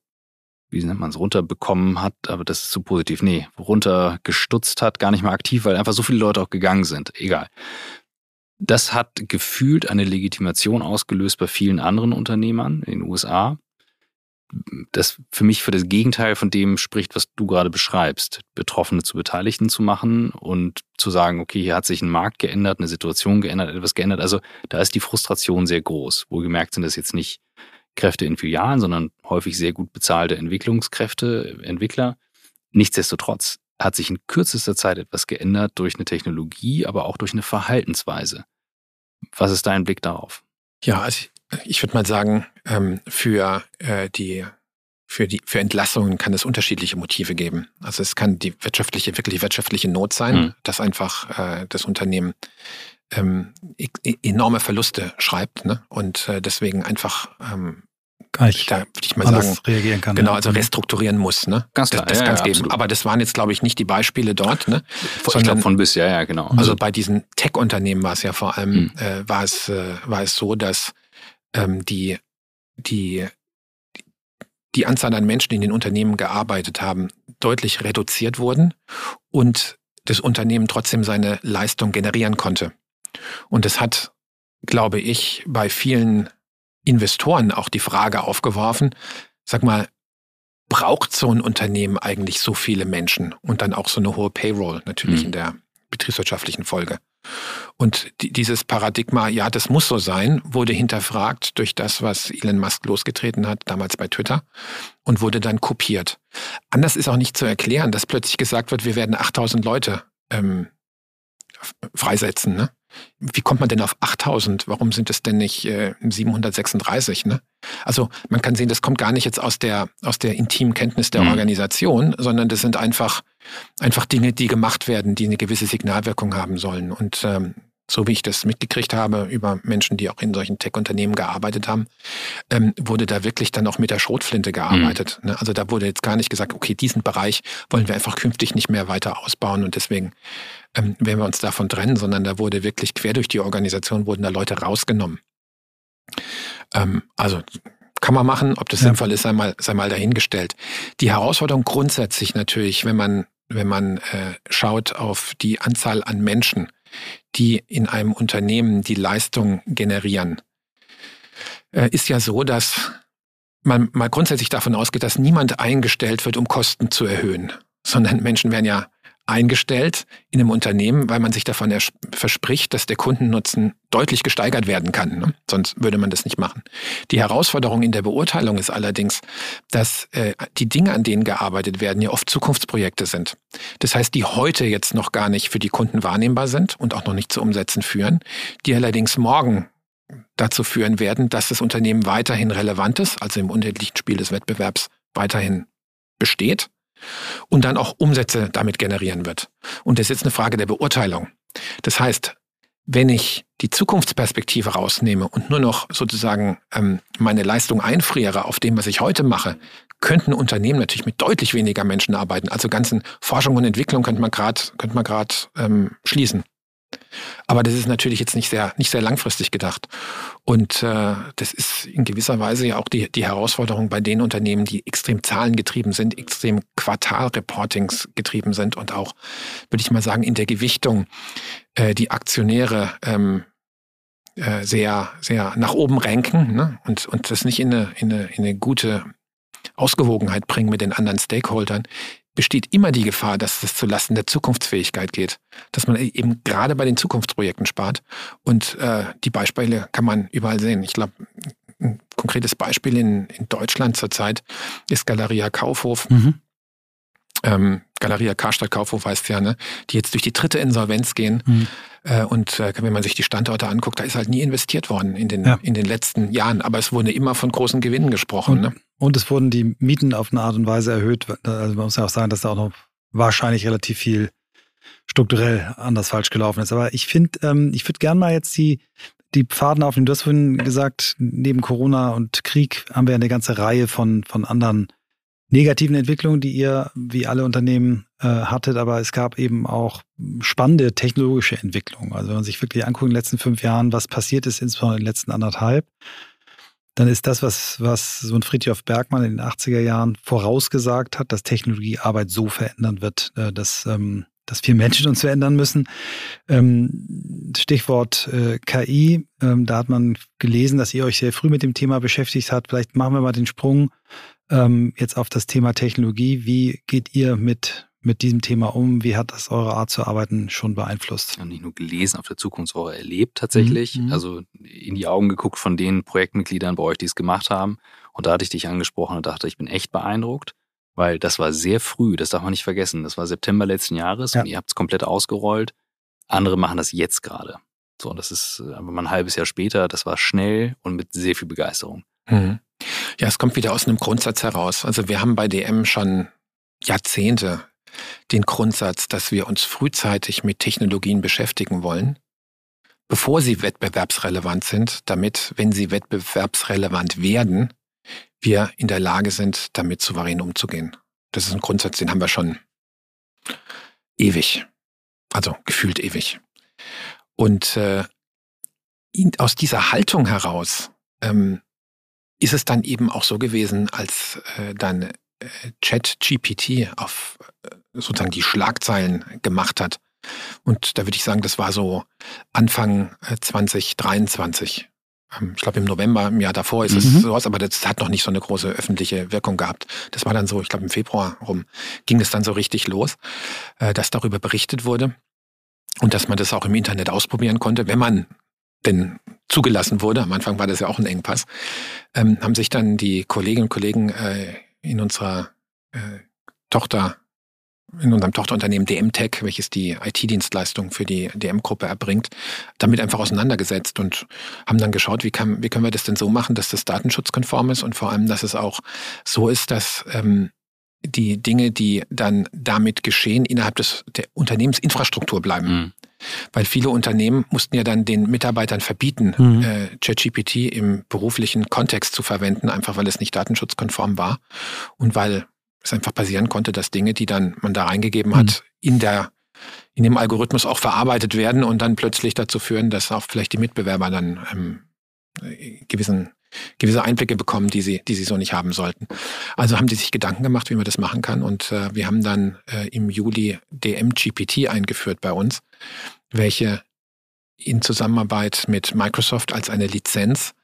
wie nennt man es, runterbekommen hat, aber das ist zu positiv, nee, runtergestutzt hat, gar nicht mehr aktiv, weil einfach so viele Leute auch gegangen sind. Egal. Das hat gefühlt eine Legitimation ausgelöst bei vielen anderen Unternehmern in den USA. Das für mich für das Gegenteil von dem spricht, was du gerade beschreibst. Betroffene zu Beteiligten zu machen und zu sagen, okay, hier hat sich ein Markt geändert, eine Situation geändert, etwas geändert. Also da ist die Frustration sehr groß. Wohlgemerkt sind das jetzt nicht Kräfte in Filialen, sondern häufig sehr gut bezahlte Entwicklungskräfte, Entwickler. Nichtsdestotrotz hat sich in kürzester Zeit etwas geändert durch eine Technologie, aber auch durch eine Verhaltensweise. Was ist dein Blick darauf? Ja, also ich, ich würde mal sagen, ähm, für äh, die für die für Entlassungen kann es unterschiedliche Motive geben. Also es kann die wirtschaftliche, wirklich wirtschaftliche Not sein, mhm. dass einfach äh, das Unternehmen ähm, e, e, enorme Verluste schreibt ne? und äh, deswegen einfach ähm, gar nicht da würde ich mal sagen, reagieren kann. Genau, also restrukturieren muss. Ne? Ganz klar, das, das ja, ja, geben. Aber das waren jetzt, glaube ich, nicht die Beispiele dort. Ne? Ich sondern von bis, ja, ja, genau. Also bei diesen Tech-Unternehmen war es ja vor allem, mhm. äh, war, es, äh, war es so, dass ähm, die, die, die Anzahl an Menschen, die in den Unternehmen gearbeitet haben, deutlich reduziert wurden und das Unternehmen trotzdem seine Leistung generieren konnte. Und es hat, glaube ich, bei vielen Investoren auch die Frage aufgeworfen, sag mal, braucht so ein Unternehmen eigentlich so viele Menschen und dann auch so eine hohe Payroll natürlich mhm. in der betriebswirtschaftlichen Folge? Und dieses Paradigma, ja, das muss so sein, wurde hinterfragt durch das, was Elon Musk losgetreten hat, damals bei Twitter, und wurde dann kopiert. Anders ist auch nicht zu erklären, dass plötzlich gesagt wird, wir werden 8000 Leute ähm, freisetzen. Ne? Wie kommt man denn auf 8000? Warum sind es denn nicht äh, 736? Ne? Also man kann sehen, das kommt gar nicht jetzt aus der, aus der intimen Kenntnis der mhm. Organisation, sondern das sind einfach, einfach Dinge, die gemacht werden, die eine gewisse Signalwirkung haben sollen. Und ähm, so wie ich das mitgekriegt habe über Menschen, die auch in solchen Tech-Unternehmen gearbeitet haben, ähm, wurde da wirklich dann auch mit der Schrotflinte gearbeitet. Mhm. Also da wurde jetzt gar nicht gesagt, okay, diesen Bereich wollen wir einfach künftig nicht mehr weiter ausbauen und deswegen ähm, werden wir uns davon trennen, sondern da wurde wirklich quer durch die Organisation wurden da Leute rausgenommen. Ähm, also kann man machen, ob das ja. sinnvoll ist, sei mal, sei mal dahingestellt. Die Herausforderung grundsätzlich natürlich, wenn man, wenn man äh, schaut auf die Anzahl an Menschen, die in einem Unternehmen die Leistung generieren, äh, ist ja so, dass man mal grundsätzlich davon ausgeht, dass niemand eingestellt wird, um Kosten zu erhöhen, sondern Menschen werden ja eingestellt in einem Unternehmen, weil man sich davon verspricht, dass der Kundennutzen deutlich gesteigert werden kann. Ne? Sonst würde man das nicht machen. Die Herausforderung in der Beurteilung ist allerdings, dass äh, die Dinge, an denen gearbeitet werden, ja oft Zukunftsprojekte sind. Das heißt, die heute jetzt noch gar nicht für die Kunden wahrnehmbar sind und auch noch nicht zu Umsetzen führen, die allerdings morgen dazu führen werden, dass das Unternehmen weiterhin relevant ist, also im unendlichen Spiel des Wettbewerbs weiterhin besteht und dann auch Umsätze damit generieren wird. Und das ist jetzt eine Frage der Beurteilung. Das heißt, wenn ich die Zukunftsperspektive rausnehme und nur noch sozusagen ähm, meine Leistung einfriere auf dem, was ich heute mache, könnten Unternehmen natürlich mit deutlich weniger Menschen arbeiten. Also ganzen Forschung und Entwicklung könnte man gerade ähm, schließen. Aber das ist natürlich jetzt nicht sehr, nicht sehr langfristig gedacht. Und äh, das ist in gewisser Weise ja auch die, die Herausforderung bei den Unternehmen, die extrem zahlengetrieben sind, extrem Quartalreportings getrieben sind und auch, würde ich mal sagen, in der Gewichtung äh, die Aktionäre ähm, äh, sehr, sehr nach oben ranken ne? und, und das nicht in eine, in, eine, in eine gute Ausgewogenheit bringen mit den anderen Stakeholdern, besteht immer die Gefahr, dass es zulasten der Zukunftsfähigkeit geht. Dass man eben gerade bei den Zukunftsprojekten spart. Und äh, die Beispiele kann man überall sehen. Ich glaube, ein konkretes Beispiel in, in Deutschland zurzeit ist Galeria Kaufhof. Mhm. Ähm, Galeria Karstadt Kaufhof heißt ja, ne, die jetzt durch die dritte Insolvenz gehen. Mhm. Äh, und äh, wenn man sich die Standorte anguckt, da ist halt nie investiert worden in den, ja. in den letzten Jahren. Aber es wurde immer von großen Gewinnen gesprochen. Und, ne? und es wurden die Mieten auf eine Art und Weise erhöht. Also man muss ja auch sagen, dass da auch noch wahrscheinlich relativ viel strukturell anders falsch gelaufen ist. Aber ich finde, ähm, ich würde gerne mal jetzt die, die Pfaden aufnehmen. Du hast vorhin gesagt, neben Corona und Krieg haben wir eine ganze Reihe von, von anderen negativen Entwicklungen, die ihr wie alle Unternehmen äh, hattet, aber es gab eben auch spannende technologische Entwicklungen. Also wenn man sich wirklich anguckt in den letzten fünf Jahren, was passiert ist, insbesondere in den letzten anderthalb, dann ist das, was, was so ein Friedhof Bergmann in den 80er Jahren vorausgesagt hat, dass Technologie Arbeit so verändern wird, äh, dass ähm, dass wir Menschen uns verändern müssen. Ähm, Stichwort äh, KI, ähm, da hat man gelesen, dass ihr euch sehr früh mit dem Thema beschäftigt habt. Vielleicht machen wir mal den Sprung ähm, jetzt auf das Thema Technologie. Wie geht ihr mit mit diesem Thema um? Wie hat das eure Art zu arbeiten schon beeinflusst? Ja, nicht nur gelesen, auf der Zukunftswoche erlebt tatsächlich. Mhm. Also in die Augen geguckt von den Projektmitgliedern bei euch, die es gemacht haben. Und da hatte ich dich angesprochen und dachte, ich bin echt beeindruckt weil das war sehr früh, das darf man nicht vergessen. Das war September letzten Jahres ja. und ihr habt es komplett ausgerollt. Andere machen das jetzt gerade. So, das ist aber mal ein halbes Jahr später, das war schnell und mit sehr viel Begeisterung. Mhm. Ja, es kommt wieder aus einem Grundsatz heraus. Also wir haben bei DM schon Jahrzehnte den Grundsatz, dass wir uns frühzeitig mit Technologien beschäftigen wollen, bevor sie wettbewerbsrelevant sind, damit, wenn sie wettbewerbsrelevant werden, wir in der Lage sind, damit souverän umzugehen. Das ist ein Grundsatz, den haben wir schon ewig. Also gefühlt ewig. Und äh, aus dieser Haltung heraus ähm, ist es dann eben auch so gewesen, als äh, dann äh, Chat-GPT auf äh, sozusagen die Schlagzeilen gemacht hat. Und da würde ich sagen, das war so Anfang 2023. Äh, ähm, ich glaube im November im Jahr davor ist es mhm. sowas, aber das hat noch nicht so eine große öffentliche Wirkung gehabt. Das war dann so, ich glaube im Februar rum ging es dann so richtig los, äh, dass darüber berichtet wurde und dass man das auch im Internet ausprobieren konnte, wenn man denn zugelassen wurde. Am Anfang war das ja auch ein Engpass. Ähm, haben sich dann die Kolleginnen und Kollegen äh, in unserer äh, Tochter in unserem Tochterunternehmen DM Tech, welches die IT-Dienstleistung für die DM-Gruppe erbringt, damit einfach auseinandergesetzt und haben dann geschaut, wie, kann, wie können wir das denn so machen, dass das datenschutzkonform ist und vor allem, dass es auch so ist, dass ähm, die Dinge, die dann damit geschehen, innerhalb des, der Unternehmensinfrastruktur bleiben. Mhm. Weil viele Unternehmen mussten ja dann den Mitarbeitern verbieten, mhm. äh, ChatGPT im beruflichen Kontext zu verwenden, einfach weil es nicht datenschutzkonform war und weil es einfach passieren konnte, dass Dinge, die dann man da reingegeben hat, mhm. in der in dem Algorithmus auch verarbeitet werden und dann plötzlich dazu führen, dass auch vielleicht die Mitbewerber dann ähm, gewissen gewisse Einblicke bekommen, die sie, die sie so nicht haben sollten. Also haben die sich Gedanken gemacht, wie man das machen kann. Und äh, wir haben dann äh, im Juli DMGPT eingeführt bei uns, welche in Zusammenarbeit mit Microsoft als eine Lizenz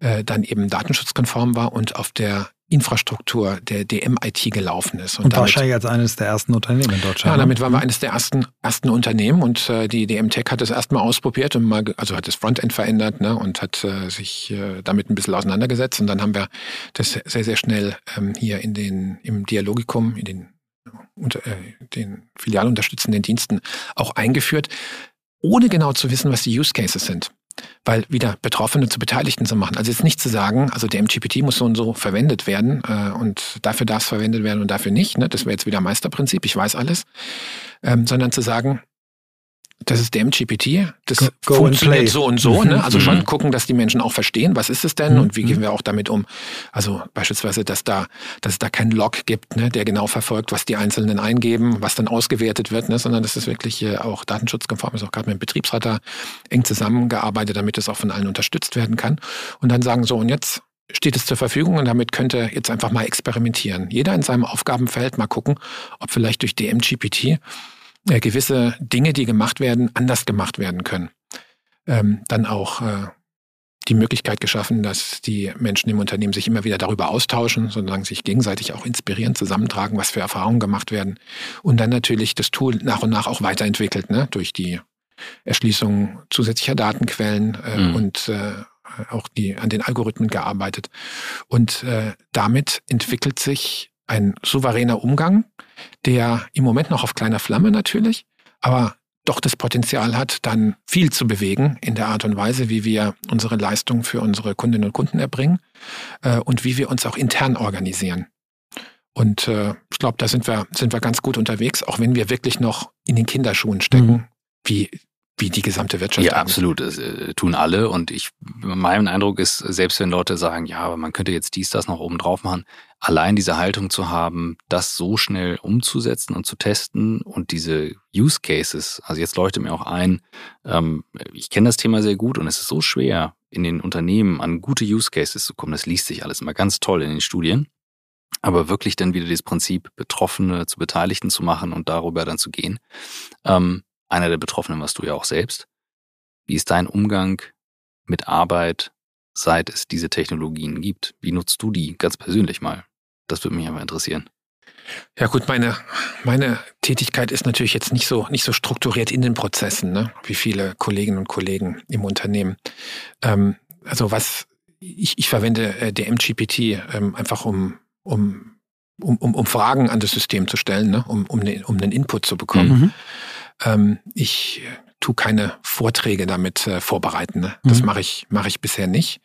äh, dann eben datenschutzkonform war und auf der Infrastruktur der DM-IT gelaufen ist. Und, und damit, wahrscheinlich als eines der ersten Unternehmen in Deutschland. Ja, ne? damit waren wir eines der ersten, ersten Unternehmen und äh, die DM Tech hat es erstmal ausprobiert und mal, also hat das Frontend verändert ne, und hat äh, sich äh, damit ein bisschen auseinandergesetzt. Und dann haben wir das sehr, sehr schnell ähm, hier in den, im Dialogikum, in den, unter, äh, den filialunterstützenden Diensten auch eingeführt, ohne genau zu wissen, was die Use Cases sind weil wieder Betroffene zu Beteiligten zu machen. Also jetzt nicht zu sagen, also der MGPT muss so und so verwendet werden äh, und dafür darf es verwendet werden und dafür nicht. Ne? Das wäre jetzt wieder Meisterprinzip, ich weiß alles. Ähm, sondern zu sagen, das ist der MGPT, das go, go funktioniert so und so. Ne? Also schon mhm. gucken, dass die Menschen auch verstehen, was ist es denn mhm. und wie gehen wir auch damit um. Also beispielsweise, dass da, dass es da keinen Log gibt, ne, der genau verfolgt, was die Einzelnen eingeben, was dann ausgewertet wird, ne, sondern dass es wirklich äh, auch datenschutzkonform ist. Auch gerade mit dem Betriebsrat da eng zusammengearbeitet, damit es auch von allen unterstützt werden kann. Und dann sagen so, und jetzt steht es zur Verfügung und damit könnt ihr jetzt einfach mal experimentieren. Jeder in seinem Aufgabenfeld mal gucken, ob vielleicht durch DMGPT äh, gewisse Dinge, die gemacht werden, anders gemacht werden können. Ähm, dann auch äh, die Möglichkeit geschaffen, dass die Menschen im Unternehmen sich immer wieder darüber austauschen, sondern sich gegenseitig auch inspirieren, zusammentragen, was für Erfahrungen gemacht werden. Und dann natürlich das Tool nach und nach auch weiterentwickelt, ne? durch die Erschließung zusätzlicher Datenquellen äh, mhm. und äh, auch die an den Algorithmen gearbeitet. Und äh, damit entwickelt sich ein souveräner Umgang, der im Moment noch auf kleiner Flamme natürlich, aber doch das Potenzial hat, dann viel zu bewegen in der Art und Weise, wie wir unsere Leistungen für unsere Kundinnen und Kunden erbringen äh, und wie wir uns auch intern organisieren. Und äh, ich glaube, da sind wir, sind wir ganz gut unterwegs, auch wenn wir wirklich noch in den Kinderschuhen stecken, mhm. wie wie die gesamte Wirtschaft. Ja, absolut. Das äh, tun alle. Und ich, mein Eindruck ist, selbst wenn Leute sagen, ja, aber man könnte jetzt dies, das noch oben drauf machen, allein diese Haltung zu haben, das so schnell umzusetzen und zu testen und diese Use Cases, also jetzt leuchtet mir auch ein, ähm, ich kenne das Thema sehr gut und es ist so schwer, in den Unternehmen an gute Use Cases zu kommen. Das liest sich alles immer ganz toll in den Studien. aber wirklich dann wieder dieses Prinzip, Betroffene zu Beteiligten zu machen und darüber dann zu gehen. Ähm, einer der Betroffenen warst du ja auch selbst. Wie ist dein Umgang mit Arbeit, seit es diese Technologien gibt? Wie nutzt du die ganz persönlich mal? Das würde mich aber interessieren. Ja gut, meine, meine Tätigkeit ist natürlich jetzt nicht so, nicht so strukturiert in den Prozessen, ne? wie viele Kolleginnen und Kollegen im Unternehmen. Ähm, also was, ich, ich verwende äh, der MGPT ähm, einfach um, um, um, um, um Fragen an das System zu stellen, ne? um, um, ne, um einen Input zu bekommen. Mhm. Ähm, ich tue keine Vorträge damit äh, vorbereiten. Ne? Das mhm. mache ich, mache ich bisher nicht.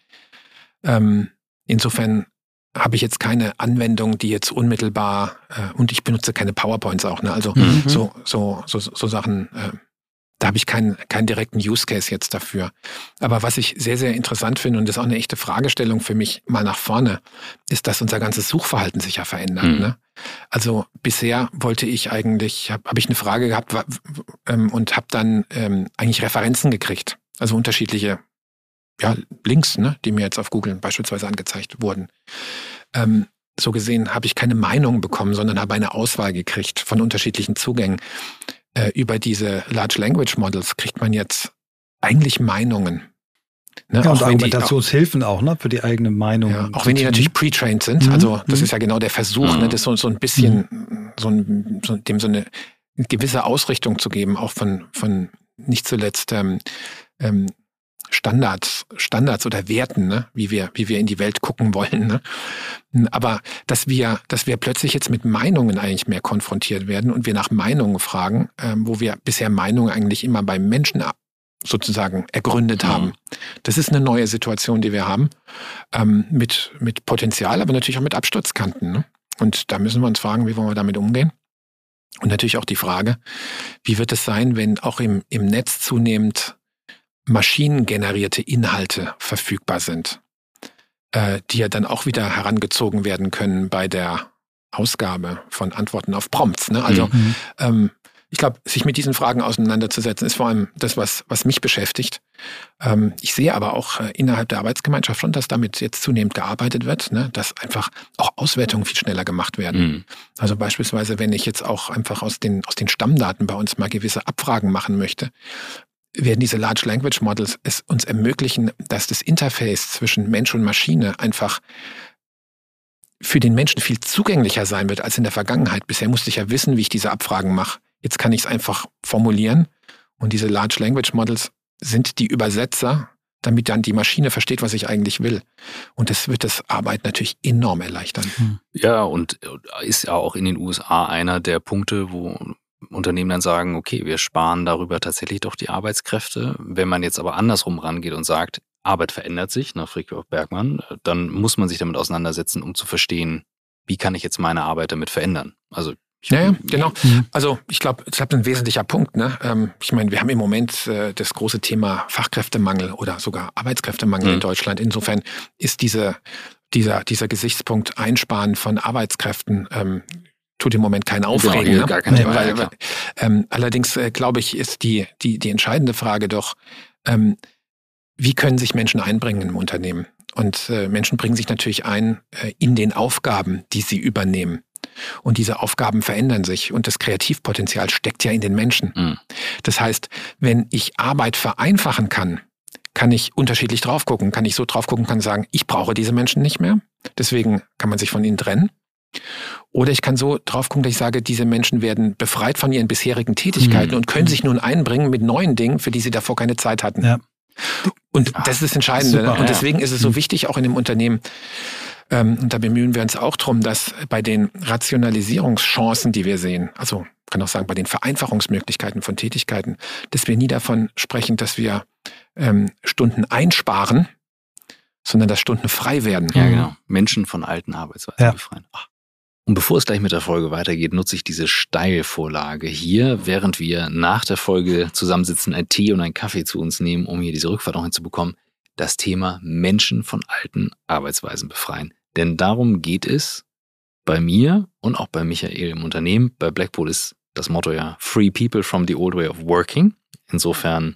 Ähm, insofern habe ich jetzt keine Anwendung, die jetzt unmittelbar äh, und ich benutze keine PowerPoints auch. Ne? Also mhm. so, so, so, so Sachen, äh, da habe ich keinen, keinen direkten Use Case jetzt dafür. Aber was ich sehr, sehr interessant finde, und das ist auch eine echte Fragestellung für mich mal nach vorne, ist, dass unser ganzes Suchverhalten sich ja verändert. Mhm. Ne? Also bisher wollte ich eigentlich, habe hab ich eine Frage gehabt ähm, und habe dann ähm, eigentlich Referenzen gekriegt. Also unterschiedliche ja, Links, ne, die mir jetzt auf Google beispielsweise angezeigt wurden. Ähm, so gesehen habe ich keine Meinung bekommen, sondern habe eine Auswahl gekriegt von unterschiedlichen Zugängen. Äh, über diese Large Language Models kriegt man jetzt eigentlich Meinungen. Ne? Ja, auch und Argumentationshilfen auch, auch, ne, für die eigene Meinung. Ja, auch wenn die natürlich pre-trained sind. Mhm. Also das mhm. ist ja genau der Versuch, mhm. ne, das so, so ein bisschen, mhm. so ein, so, dem so eine gewisse Ausrichtung zu geben, auch von, von nicht zuletzt ähm, ähm, Standards, Standards oder Werten, ne? wie wir, wie wir in die Welt gucken wollen. Ne? Aber dass wir, dass wir plötzlich jetzt mit Meinungen eigentlich mehr konfrontiert werden und wir nach Meinungen fragen, ähm, wo wir bisher Meinungen eigentlich immer beim Menschen sozusagen ergründet mhm. haben. Das ist eine neue Situation, die wir haben, ähm, mit, mit Potenzial, aber natürlich auch mit Absturzkanten. Ne? Und da müssen wir uns fragen, wie wollen wir damit umgehen? Und natürlich auch die Frage, wie wird es sein, wenn auch im, im Netz zunehmend maschinengenerierte Inhalte verfügbar sind, äh, die ja dann auch wieder herangezogen werden können bei der Ausgabe von Antworten auf Prompts. Ne? Also mhm. ähm, ich glaube, sich mit diesen Fragen auseinanderzusetzen, ist vor allem das, was, was mich beschäftigt. Ähm, ich sehe aber auch äh, innerhalb der Arbeitsgemeinschaft schon, dass damit jetzt zunehmend gearbeitet wird, ne? dass einfach auch Auswertungen viel schneller gemacht werden. Mhm. Also beispielsweise, wenn ich jetzt auch einfach aus den, aus den Stammdaten bei uns mal gewisse Abfragen machen möchte, werden diese Large Language Models es uns ermöglichen, dass das Interface zwischen Mensch und Maschine einfach für den Menschen viel zugänglicher sein wird als in der Vergangenheit. Bisher musste ich ja wissen, wie ich diese Abfragen mache. Jetzt kann ich es einfach formulieren und diese Large Language Models sind die Übersetzer, damit dann die Maschine versteht, was ich eigentlich will. Und das wird das Arbeit natürlich enorm erleichtern. Hm. Ja, und ist ja auch in den USA einer der Punkte, wo Unternehmen dann sagen, okay, wir sparen darüber tatsächlich doch die Arbeitskräfte. Wenn man jetzt aber andersrum rangeht und sagt, Arbeit verändert sich nach Friedrich Bergmann, dann muss man sich damit auseinandersetzen, um zu verstehen, wie kann ich jetzt meine Arbeit damit verändern. Also ja, ja, genau. Mhm. Also ich glaube, das ist ein wesentlicher Punkt. Ne? Ähm, ich meine, wir haben im Moment äh, das große Thema Fachkräftemangel oder sogar Arbeitskräftemangel mhm. in Deutschland. Insofern ist diese, dieser, dieser Gesichtspunkt Einsparen von Arbeitskräften ähm, tut im Moment keinen Aufregen. Genau, ne? gar kein Thema, weil, ja, ähm, allerdings äh, glaube ich, ist die, die, die entscheidende Frage doch, ähm, wie können sich Menschen einbringen im Unternehmen? Und äh, Menschen bringen sich natürlich ein äh, in den Aufgaben, die sie übernehmen. Und diese Aufgaben verändern sich und das Kreativpotenzial steckt ja in den Menschen. Mhm. Das heißt, wenn ich Arbeit vereinfachen kann, kann ich unterschiedlich drauf gucken. Kann ich so drauf gucken, kann sagen, ich brauche diese Menschen nicht mehr. Deswegen kann man sich von ihnen trennen. Oder ich kann so drauf gucken, dass ich sage, diese Menschen werden befreit von ihren bisherigen Tätigkeiten mhm. und können sich nun einbringen mit neuen Dingen, für die sie davor keine Zeit hatten. Ja. Und das ist das Entscheidende. Super, und deswegen ist es so mhm. wichtig, auch in dem Unternehmen, ähm, und da bemühen wir uns auch drum, dass bei den Rationalisierungschancen, die wir sehen, also kann auch sagen, bei den Vereinfachungsmöglichkeiten von Tätigkeiten, dass wir nie davon sprechen, dass wir ähm, Stunden einsparen, sondern dass Stunden frei werden. Ja, genau. Menschen von alten Arbeitsweisen ja. befreien. Ach. Und bevor es gleich mit der Folge weitergeht, nutze ich diese Steilvorlage hier, während wir nach der Folge zusammensitzen, ein Tee und einen Kaffee zu uns nehmen, um hier diese Rückfahrt noch hinzubekommen, das Thema Menschen von alten Arbeitsweisen befreien. Denn darum geht es bei mir und auch bei Michael im Unternehmen. Bei Blackpool ist das Motto ja Free People from the Old Way of Working. Insofern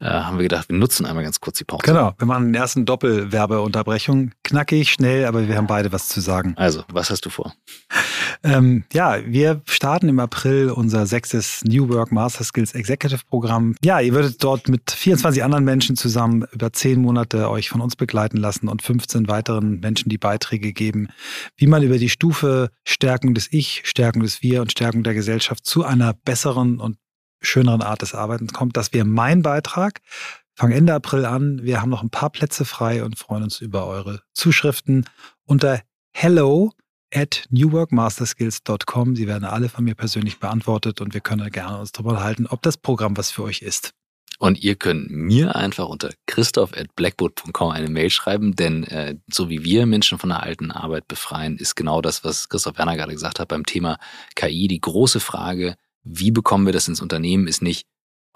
äh, haben wir gedacht, wir nutzen einmal ganz kurz die Pause. Genau, wir machen den ersten Doppelwerbeunterbrechung. Knackig, schnell, aber wir haben beide was zu sagen. Also, was hast du vor? Ähm, ja, wir starten im April unser sechstes New Work Master Skills Executive Programm. Ja, ihr würdet dort mit 24 anderen Menschen zusammen über zehn Monate euch von uns begleiten lassen und 15 weiteren Menschen die Beiträge geben, wie man über die Stufe Stärkung des Ich, Stärkung des Wir und Stärkung der Gesellschaft zu einer besseren und schöneren Art des Arbeitens kommt. Das wäre mein Beitrag. Fang Ende April an. Wir haben noch ein paar Plätze frei und freuen uns über eure Zuschriften unter hello at newworkmasterskills.com. Sie werden alle von mir persönlich beantwortet und wir können gerne uns darüber unterhalten, ob das Programm was für euch ist. Und ihr könnt mir einfach unter christoph at blackboard.com eine Mail schreiben, denn äh, so wie wir Menschen von der alten Arbeit befreien, ist genau das, was Christoph Werner gerade gesagt hat beim Thema KI. Die große Frage, wie bekommen wir das ins Unternehmen, ist nicht,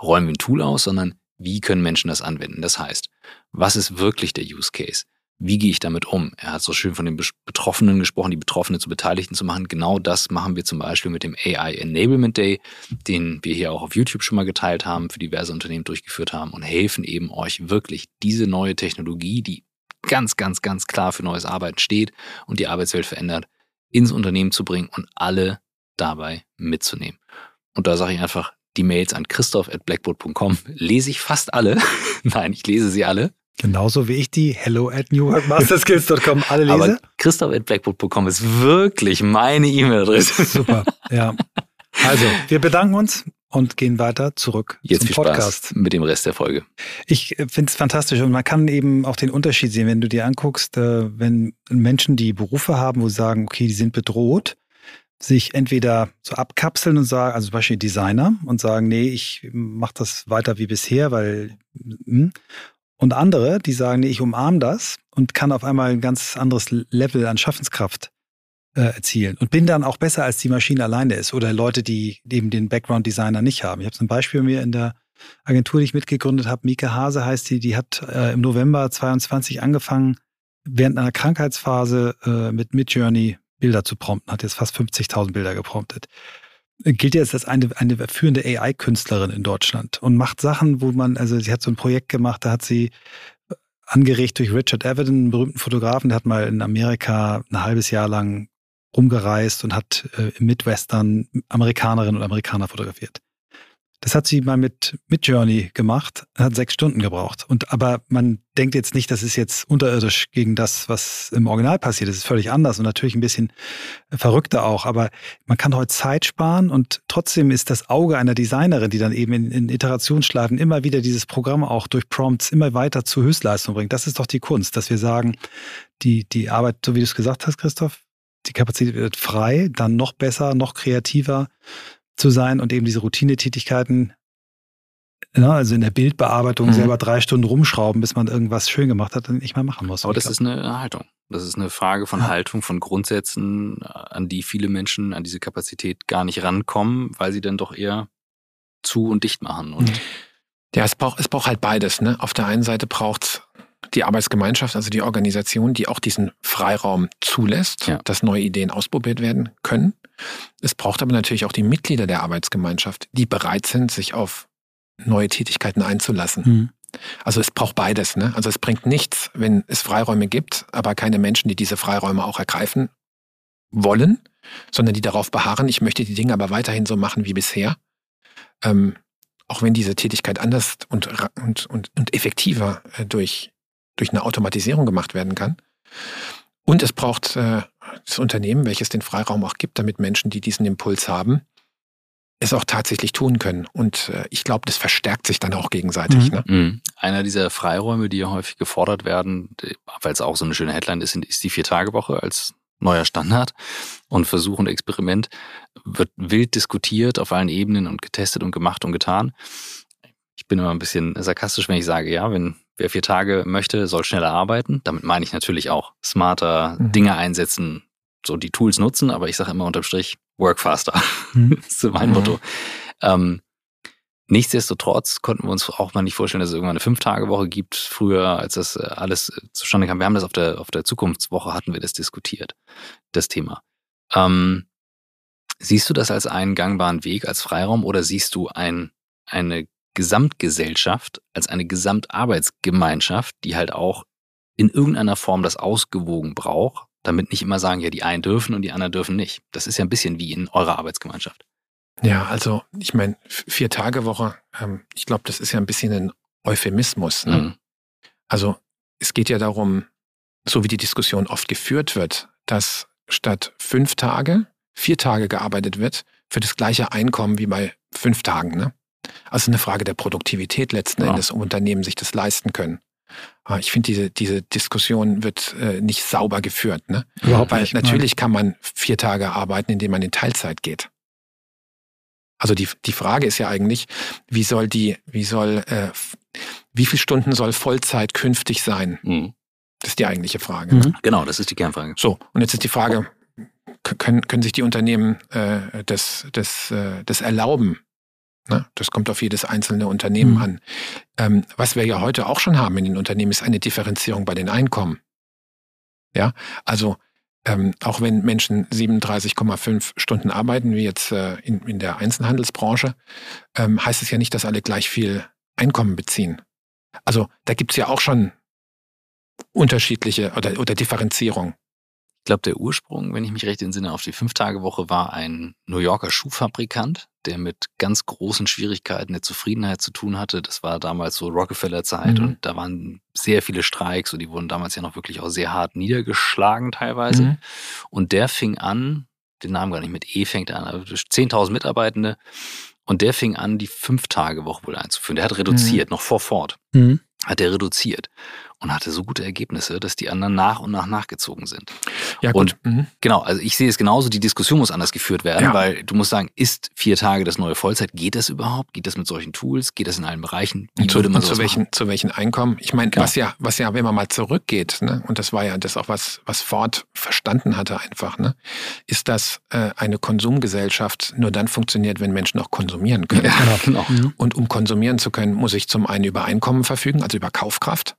räumen wir ein Tool aus, sondern wie können Menschen das anwenden? Das heißt, was ist wirklich der Use Case? Wie gehe ich damit um? Er hat so schön von den Betroffenen gesprochen, die Betroffenen zu Beteiligten zu machen. Genau das machen wir zum Beispiel mit dem AI Enablement Day, den wir hier auch auf YouTube schon mal geteilt haben, für diverse Unternehmen durchgeführt haben und helfen eben euch wirklich diese neue Technologie, die ganz, ganz, ganz klar für neues Arbeiten steht und die Arbeitswelt verändert, ins Unternehmen zu bringen und alle dabei mitzunehmen. Und da sage ich einfach, die Mails an christoph.blackboard.com lese ich fast alle. Nein, ich lese sie alle. Genauso wie ich die hello at newworkmasterskills.com alle lese. Aber christoph.blackboard.com ist wirklich meine E-Mail-Adresse. Super, ja. Also, wir bedanken uns und gehen weiter zurück Jetzt zum viel Podcast. Spaß mit dem Rest der Folge. Ich finde es fantastisch und man kann eben auch den Unterschied sehen, wenn du dir anguckst, äh, wenn Menschen, die Berufe haben, wo sie sagen, okay, die sind bedroht, sich entweder so abkapseln und sagen, also zum Beispiel Designer und sagen, nee, ich mache das weiter wie bisher, weil hm. und andere, die sagen, nee, ich umarme das und kann auf einmal ein ganz anderes Level an Schaffenskraft äh, erzielen und bin dann auch besser als die Maschine alleine ist oder Leute, die eben den Background Designer nicht haben. Ich habe zum Beispiel mir in der Agentur, die ich mitgegründet habe, Mika Hase heißt die, die hat äh, im November 22 angefangen, während einer Krankheitsphase äh, mit Midjourney Bilder zu prompten, hat jetzt fast 50.000 Bilder gepromptet. Gilt jetzt als eine, eine führende AI-Künstlerin in Deutschland und macht Sachen, wo man, also sie hat so ein Projekt gemacht, da hat sie äh, angeregt durch Richard Avedon, einen berühmten Fotografen, der hat mal in Amerika ein halbes Jahr lang rumgereist und hat äh, im Midwestern Amerikanerinnen und Amerikaner fotografiert. Das hat sie mal mit, mit Journey gemacht, hat sechs Stunden gebraucht. Und aber man denkt jetzt nicht, das ist jetzt unterirdisch gegen das, was im Original passiert. Das ist völlig anders und natürlich ein bisschen verrückter auch. Aber man kann heute Zeit sparen und trotzdem ist das Auge einer Designerin, die dann eben in, in Iterationsschleifen immer wieder dieses Programm auch durch Prompts immer weiter zur Höchstleistung bringt. Das ist doch die Kunst, dass wir sagen, die, die Arbeit, so wie du es gesagt hast, Christoph, die Kapazität wird frei, dann noch besser, noch kreativer zu sein und eben diese Routinetätigkeiten, ja, also in der Bildbearbeitung mhm. selber drei Stunden rumschrauben, bis man irgendwas schön gemacht hat, nicht mehr machen muss. Aber das ist eine Haltung. Das ist eine Frage von ja. Haltung, von Grundsätzen, an die viele Menschen an diese Kapazität gar nicht rankommen, weil sie dann doch eher zu und dicht machen. Und mhm. ja, es braucht, es braucht halt beides. Ne? Auf der einen Seite braucht es die Arbeitsgemeinschaft, also die Organisation, die auch diesen Freiraum zulässt, ja. dass neue Ideen ausprobiert werden können. Es braucht aber natürlich auch die Mitglieder der Arbeitsgemeinschaft, die bereit sind, sich auf neue Tätigkeiten einzulassen. Mhm. Also es braucht beides. Ne? Also es bringt nichts, wenn es Freiräume gibt, aber keine Menschen, die diese Freiräume auch ergreifen wollen, sondern die darauf beharren, ich möchte die Dinge aber weiterhin so machen wie bisher. Ähm, auch wenn diese Tätigkeit anders und, und, und, und effektiver äh, durch durch eine Automatisierung gemacht werden kann. Und es braucht äh, das Unternehmen, welches den Freiraum auch gibt, damit Menschen, die diesen Impuls haben, es auch tatsächlich tun können. Und äh, ich glaube, das verstärkt sich dann auch gegenseitig. Mhm. Ne? Mhm. Einer dieser Freiräume, die ja häufig gefordert werden, weil es auch so eine schöne Headline ist, ist die Vier-Tage-Woche als neuer Standard. Und Versuch und Experiment wird wild diskutiert auf allen Ebenen und getestet und gemacht und getan. Ich bin immer ein bisschen sarkastisch, wenn ich sage, ja, wenn wer vier Tage möchte, soll schneller arbeiten. Damit meine ich natürlich auch smarter mhm. Dinge einsetzen, so die Tools nutzen, aber ich sage immer unterm Strich, work faster. Mhm. das ist mein mhm. Motto. Ähm, nichtsdestotrotz konnten wir uns auch mal nicht vorstellen, dass es irgendwann eine Fünf-Tage-Woche gibt. Früher, als das äh, alles äh, zustande kam, wir haben das auf der, auf der Zukunftswoche, hatten wir das diskutiert, das Thema. Ähm, Siehst du das als einen gangbaren Weg, als Freiraum oder siehst du ein, eine Gesamtgesellschaft als eine Gesamtarbeitsgemeinschaft, die halt auch in irgendeiner Form das ausgewogen braucht, damit nicht immer sagen, ja, die einen dürfen und die anderen dürfen nicht. Das ist ja ein bisschen wie in eurer Arbeitsgemeinschaft. Ja, also ich meine, vier Tage Woche, ähm, ich glaube, das ist ja ein bisschen ein Euphemismus. Ne? Mhm. Also es geht ja darum, so wie die Diskussion oft geführt wird, dass statt fünf Tage vier Tage gearbeitet wird für das gleiche Einkommen wie bei fünf Tagen. Ne? Also eine Frage der Produktivität letzten ja. Endes, um Unternehmen sich das leisten können. Ah, ich finde, diese, diese Diskussion wird äh, nicht sauber geführt. Ne? Überhaupt Weil nicht, natürlich nein. kann man vier Tage arbeiten, indem man in Teilzeit geht. Also die, die Frage ist ja eigentlich, wie soll die, wie soll, äh, wie viele Stunden soll Vollzeit künftig sein? Mhm. Das ist die eigentliche Frage. Ne? Mhm. Genau, das ist die Kernfrage. So, und jetzt ist die Frage, können, können sich die Unternehmen äh, das, das, äh, das erlauben? Ne? Das kommt auf jedes einzelne Unternehmen mhm. an. Ähm, was wir ja heute auch schon haben in den Unternehmen, ist eine Differenzierung bei den Einkommen. Ja, also ähm, auch wenn Menschen 37,5 Stunden arbeiten, wie jetzt äh, in, in der Einzelhandelsbranche, ähm, heißt es ja nicht, dass alle gleich viel Einkommen beziehen. Also da gibt's ja auch schon unterschiedliche oder, oder Differenzierung. Ich glaube, der Ursprung, wenn ich mich recht entsinne, auf die Fünf-Tage-Woche war ein New Yorker Schuhfabrikant, der mit ganz großen Schwierigkeiten der Zufriedenheit zu tun hatte. Das war damals so Rockefeller-Zeit mhm. und da waren sehr viele Streiks und die wurden damals ja noch wirklich auch sehr hart niedergeschlagen teilweise. Mhm. Und der fing an, den Namen gar nicht mit E fängt an, 10.000 Mitarbeitende und der fing an, die Fünf-Tage-Woche wohl einzuführen. Der hat reduziert, mhm. noch vor Ford. Mhm. Hat er reduziert und hatte so gute Ergebnisse, dass die anderen nach und nach nachgezogen sind. Ja, gut. Und mhm. genau, also ich sehe es genauso, die Diskussion muss anders geführt werden, ja. weil du musst sagen, ist vier Tage das neue Vollzeit? Geht das überhaupt? Geht das mit solchen Tools? Geht das in allen Bereichen? Wie zu, würde man zu welchen, machen? zu welchen Einkommen? Ich meine, genau. was ja, was ja, wenn man mal zurückgeht, ne, und das war ja das auch was, was Ford verstanden hatte einfach, ne, ist, dass äh, eine Konsumgesellschaft nur dann funktioniert, wenn Menschen auch konsumieren können. Ja, genau. Und um konsumieren zu können, muss ich zum einen über Einkommen verfügen, also über Kaufkraft.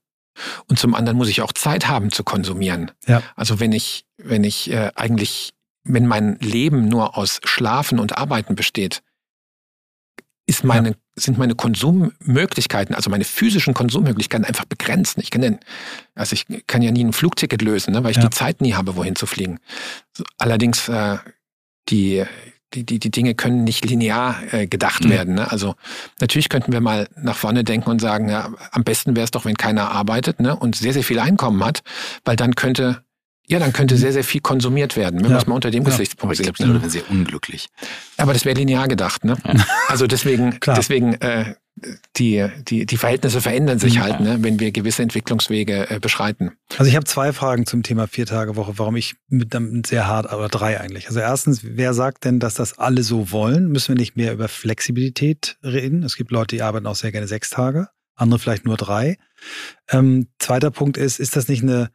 Und zum anderen muss ich auch Zeit haben zu konsumieren. Ja. Also wenn ich, wenn ich äh, eigentlich, wenn mein Leben nur aus Schlafen und Arbeiten besteht, ist meine, ja. sind meine Konsummöglichkeiten, also meine physischen Konsummöglichkeiten einfach begrenzt. Ich kann denn, also ich kann ja nie ein Flugticket lösen, ne, weil ich ja. die Zeit nie habe, wohin zu fliegen. Allerdings äh, die die, die, die Dinge können nicht linear äh, gedacht mhm. werden. Ne? Also natürlich könnten wir mal nach vorne denken und sagen, ja, am besten wäre es doch, wenn keiner arbeitet ne? und sehr, sehr viel Einkommen hat, weil dann könnte ja, dann könnte sehr, sehr viel konsumiert werden, wenn ja. man es mal unter dem ja. Gesichtspunkt sieht. Ich glaube, das sehr unglücklich. Aber das wäre linear gedacht, ne? Ja. Also deswegen, deswegen äh, die, die, die Verhältnisse verändern sich halt, ne, wenn wir gewisse Entwicklungswege äh, beschreiten. Also ich habe zwei Fragen zum Thema Vier-Tage-Woche, warum ich mit einem sehr hart, aber drei eigentlich. Also erstens, wer sagt denn, dass das alle so wollen? Müssen wir nicht mehr über Flexibilität reden? Es gibt Leute, die arbeiten auch sehr gerne sechs Tage, andere vielleicht nur drei. Ähm, zweiter Punkt ist, ist das nicht eine,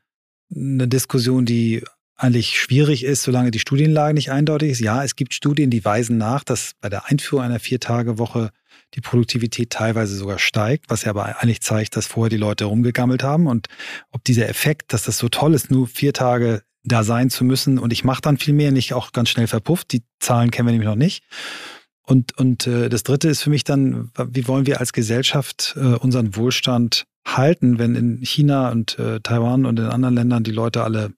eine Diskussion, die eigentlich schwierig ist, solange die Studienlage nicht eindeutig ist. Ja, es gibt Studien, die weisen nach, dass bei der Einführung einer Vier-Tage-Woche die Produktivität teilweise sogar steigt, was ja aber eigentlich zeigt, dass vorher die Leute rumgegammelt haben. Und ob dieser Effekt, dass das so toll ist, nur vier Tage da sein zu müssen und ich mache dann viel mehr, nicht auch ganz schnell verpufft. Die Zahlen kennen wir nämlich noch nicht. Und, und äh, das Dritte ist für mich dann, wie wollen wir als Gesellschaft äh, unseren Wohlstand halten, wenn in China und äh, Taiwan und in anderen Ländern die Leute alle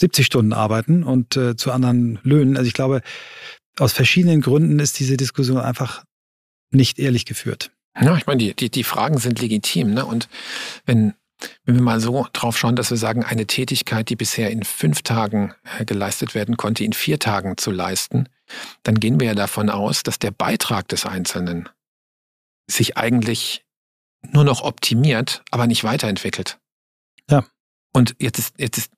70 Stunden arbeiten und äh, zu anderen Löhnen. Also ich glaube, aus verschiedenen Gründen ist diese Diskussion einfach nicht ehrlich geführt. Ja, ich meine, die, die, die Fragen sind legitim. Ne? Und wenn, wenn wir mal so drauf schauen, dass wir sagen, eine Tätigkeit, die bisher in fünf Tagen äh, geleistet werden konnte, in vier Tagen zu leisten, dann gehen wir ja davon aus, dass der Beitrag des Einzelnen sich eigentlich nur noch optimiert, aber nicht weiterentwickelt. Ja. Und jetzt ist, jetzt ist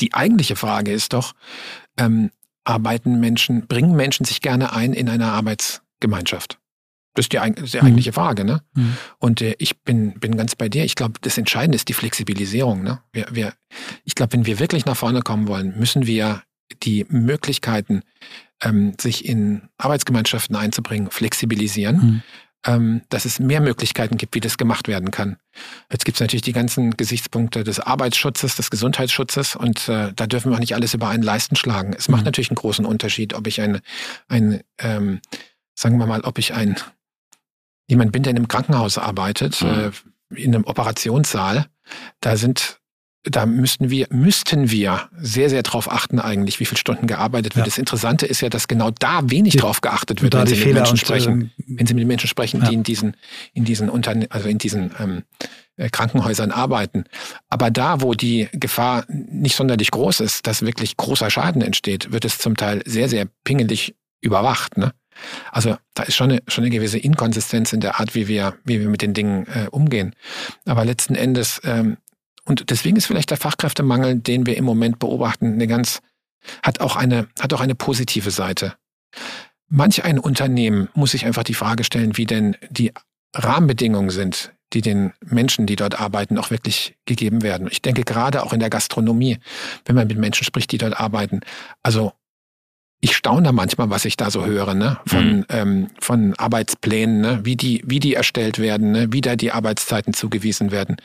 die eigentliche Frage ist doch, ähm, arbeiten Menschen, bringen Menschen sich gerne ein in einer Arbeitsgemeinschaft? Das ist die, das die eigentliche mhm. Frage. Ne? Mhm. Und äh, ich bin, bin ganz bei dir. Ich glaube, das Entscheidende ist die Flexibilisierung. Ne? Wir, wir, ich glaube, wenn wir wirklich nach vorne kommen wollen, müssen wir die Möglichkeiten, ähm, sich in Arbeitsgemeinschaften einzubringen, flexibilisieren. Mhm. ähm, dass es mehr Möglichkeiten gibt, wie das gemacht werden kann. Jetzt gibt es natürlich die ganzen Gesichtspunkte des Arbeitsschutzes, des Gesundheitsschutzes und äh, da dürfen wir auch nicht alles über einen Leisten schlagen. Es macht mhm. natürlich einen großen Unterschied, ob ich ein, ein ähm, sagen wir mal, ob ich ein jemand bin, der in einem Krankenhaus arbeitet, mhm. äh, in einem Operationssaal. Da sind da müssten wir, müssten wir sehr, sehr drauf achten eigentlich, wie viele Stunden gearbeitet wird. Ja. Das Interessante ist ja, dass genau da wenig die, drauf geachtet wird, wenn Sie, mit Menschen sprechen, wenn Sie mit Menschen sprechen, ja. die in diesen, in diesen Unterne also in diesen ähm, äh, Krankenhäusern arbeiten. Aber da, wo die Gefahr nicht sonderlich groß ist, dass wirklich großer Schaden entsteht, wird es zum Teil sehr, sehr pingelig überwacht. Ne? Also da ist schon eine, schon eine gewisse Inkonsistenz in der Art, wie wir, wie wir mit den Dingen äh, umgehen. Aber letzten Endes ähm, und deswegen ist vielleicht der Fachkräftemangel, den wir im Moment beobachten, eine ganz, hat auch eine, hat auch eine positive Seite. Manch ein Unternehmen muss sich einfach die Frage stellen, wie denn die Rahmenbedingungen sind, die den Menschen, die dort arbeiten, auch wirklich gegeben werden. Ich denke gerade auch in der Gastronomie, wenn man mit Menschen spricht, die dort arbeiten. Also ich staune da manchmal, was ich da so höre, ne? Von, mhm. ähm, von Arbeitsplänen, ne? wie, die, wie die erstellt werden, ne? wie da die Arbeitszeiten zugewiesen werden.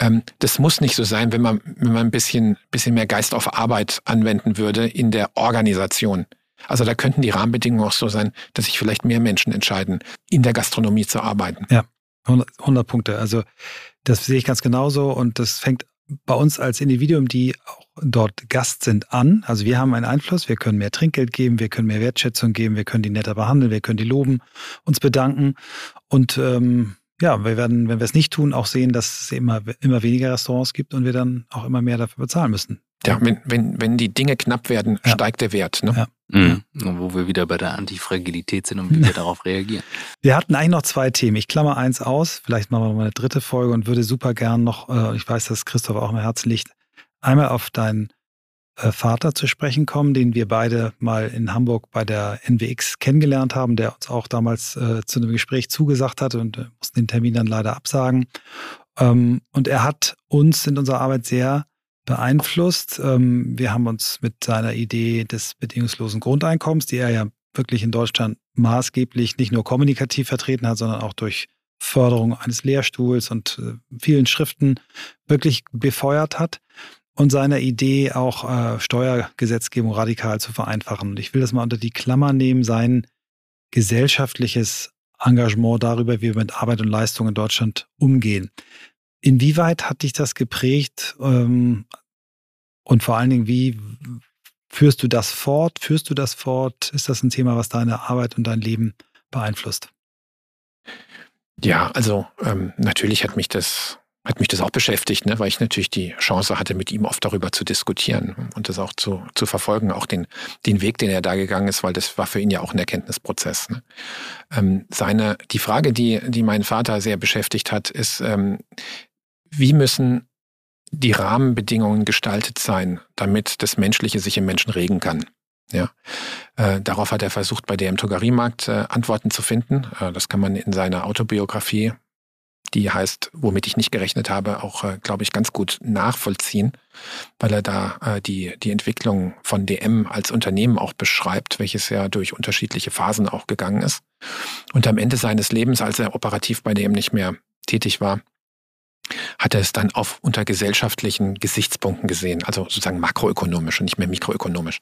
Ähm, das muss nicht so sein, wenn man, wenn man ein bisschen, bisschen mehr Geist auf Arbeit anwenden würde in der Organisation. Also da könnten die Rahmenbedingungen auch so sein, dass sich vielleicht mehr Menschen entscheiden, in der Gastronomie zu arbeiten. Ja, 100, 100 Punkte. Also das sehe ich ganz genauso und das fängt bei uns als Individuum, die auch dort Gast sind, an. Also wir haben einen Einfluss, wir können mehr Trinkgeld geben, wir können mehr Wertschätzung geben, wir können die netter behandeln, wir können die loben, uns bedanken. Und ähm, ja, wir werden, wenn wir es nicht tun, auch sehen, dass es immer, immer weniger Restaurants gibt und wir dann auch immer mehr dafür bezahlen müssen. Ja, wenn, wenn, wenn die Dinge knapp werden, ja. steigt der Wert. Ne? Ja. Mhm. Wo wir wieder bei der Antifragilität sind und wie wir darauf reagieren. Wir hatten eigentlich noch zwei Themen. Ich klammer eins aus, vielleicht machen wir mal eine dritte Folge und würde super gern noch, äh, ich weiß, dass Christoph auch im Herzen liegt, einmal auf deinen äh, Vater zu sprechen kommen, den wir beide mal in Hamburg bei der NWX kennengelernt haben, der uns auch damals äh, zu einem Gespräch zugesagt hatte und äh, mussten den Termin dann leider absagen. Ähm, und er hat uns in unserer Arbeit sehr beeinflusst. Ähm, wir haben uns mit seiner Idee des bedingungslosen Grundeinkommens, die er ja wirklich in Deutschland maßgeblich nicht nur kommunikativ vertreten hat, sondern auch durch Förderung eines Lehrstuhls und äh, vielen Schriften wirklich befeuert hat und seiner Idee auch äh, Steuergesetzgebung radikal zu vereinfachen. Und ich will das mal unter die Klammer nehmen, sein gesellschaftliches Engagement darüber, wie wir mit Arbeit und Leistung in Deutschland umgehen. Inwieweit hat dich das geprägt ähm, und vor allen Dingen, wie führst du das fort? Führst du das fort? Ist das ein Thema, was deine Arbeit und dein Leben beeinflusst? Ja, also ähm, natürlich hat mich das hat mich das auch beschäftigt, ne, weil ich natürlich die Chance hatte, mit ihm oft darüber zu diskutieren und das auch zu, zu verfolgen, auch den, den Weg, den er da gegangen ist, weil das war für ihn ja auch ein Erkenntnisprozess. Ne. Ähm, seine, die Frage, die, die meinen Vater sehr beschäftigt hat, ist, ähm, wie müssen die Rahmenbedingungen gestaltet sein, damit das Menschliche sich im Menschen regen kann? Ja, äh, darauf hat er versucht, bei DM Drogeriemarkt äh, Antworten zu finden. Äh, das kann man in seiner Autobiografie die heißt, womit ich nicht gerechnet habe, auch, äh, glaube ich, ganz gut nachvollziehen, weil er da äh, die, die Entwicklung von DM als Unternehmen auch beschreibt, welches ja durch unterschiedliche Phasen auch gegangen ist. Und am Ende seines Lebens, als er operativ bei DM nicht mehr tätig war, hat er es dann auf unter gesellschaftlichen Gesichtspunkten gesehen, also sozusagen makroökonomisch und nicht mehr mikroökonomisch.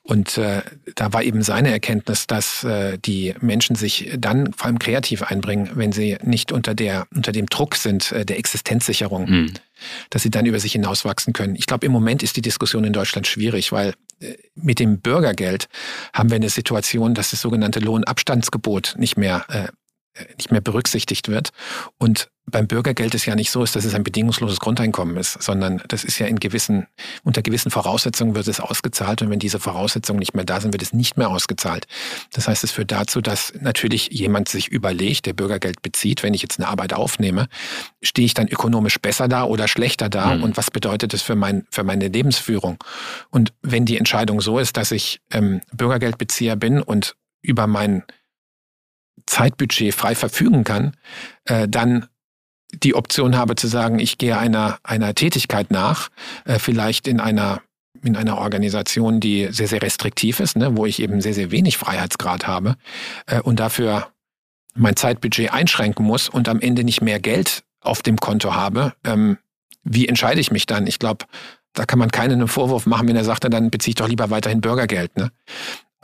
Und äh, da war eben seine Erkenntnis, dass äh, die Menschen sich dann vor allem kreativ einbringen, wenn sie nicht unter der unter dem Druck sind äh, der Existenzsicherung, mhm. dass sie dann über sich hinauswachsen können. Ich glaube, im Moment ist die Diskussion in Deutschland schwierig, weil äh, mit dem Bürgergeld haben wir eine Situation, dass das sogenannte Lohnabstandsgebot nicht mehr äh, nicht mehr berücksichtigt wird. Und beim Bürgergeld ist ja nicht so, dass es ein bedingungsloses Grundeinkommen ist, sondern das ist ja in gewissen, unter gewissen Voraussetzungen wird es ausgezahlt und wenn diese Voraussetzungen nicht mehr da sind, wird es nicht mehr ausgezahlt. Das heißt, es führt dazu, dass natürlich jemand sich überlegt, der Bürgergeld bezieht, wenn ich jetzt eine Arbeit aufnehme, stehe ich dann ökonomisch besser da oder schlechter da mhm. und was bedeutet das für, mein, für meine Lebensführung? Und wenn die Entscheidung so ist, dass ich ähm, Bürgergeldbezieher bin und über mein Zeitbudget frei verfügen kann, äh, dann die Option habe zu sagen, ich gehe einer, einer Tätigkeit nach, äh, vielleicht in einer, in einer Organisation, die sehr, sehr restriktiv ist, ne, wo ich eben sehr, sehr wenig Freiheitsgrad habe äh, und dafür mein Zeitbudget einschränken muss und am Ende nicht mehr Geld auf dem Konto habe, ähm, wie entscheide ich mich dann? Ich glaube, da kann man keinen einen Vorwurf machen, wenn er sagt, dann beziehe ich doch lieber weiterhin Bürgergeld. Ne?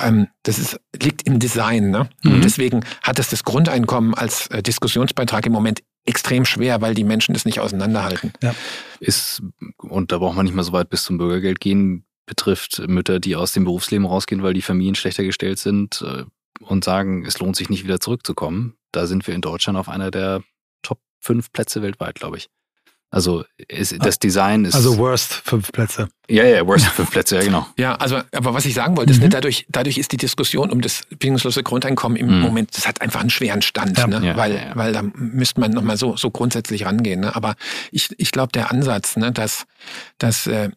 Ähm, das ist, liegt im Design. Ne? Mhm. Und deswegen hat es das Grundeinkommen als äh, Diskussionsbeitrag im Moment extrem schwer, weil die Menschen das nicht auseinanderhalten. Ja. Ist, und da braucht man nicht mal so weit bis zum Bürgergeld gehen, betrifft Mütter, die aus dem Berufsleben rausgehen, weil die Familien schlechter gestellt sind äh, und sagen, es lohnt sich nicht wieder zurückzukommen. Da sind wir in Deutschland auf einer der Top fünf Plätze weltweit, glaube ich. Also ist, das Design ist. Also Worst fünf Plätze. Ja, ja, Worst fünf Plätze, ja, genau. Ja, also, aber was ich sagen wollte, mhm. ist, ne, dadurch, dadurch ist die Diskussion um das bedingungslose Grundeinkommen im mhm. Moment, das hat einfach einen schweren Stand, ja. ne? Ja, weil, ja, weil da müsste man nochmal so, so grundsätzlich rangehen. Ne? Aber ich, ich glaube, der Ansatz, ne, dass, dass äh,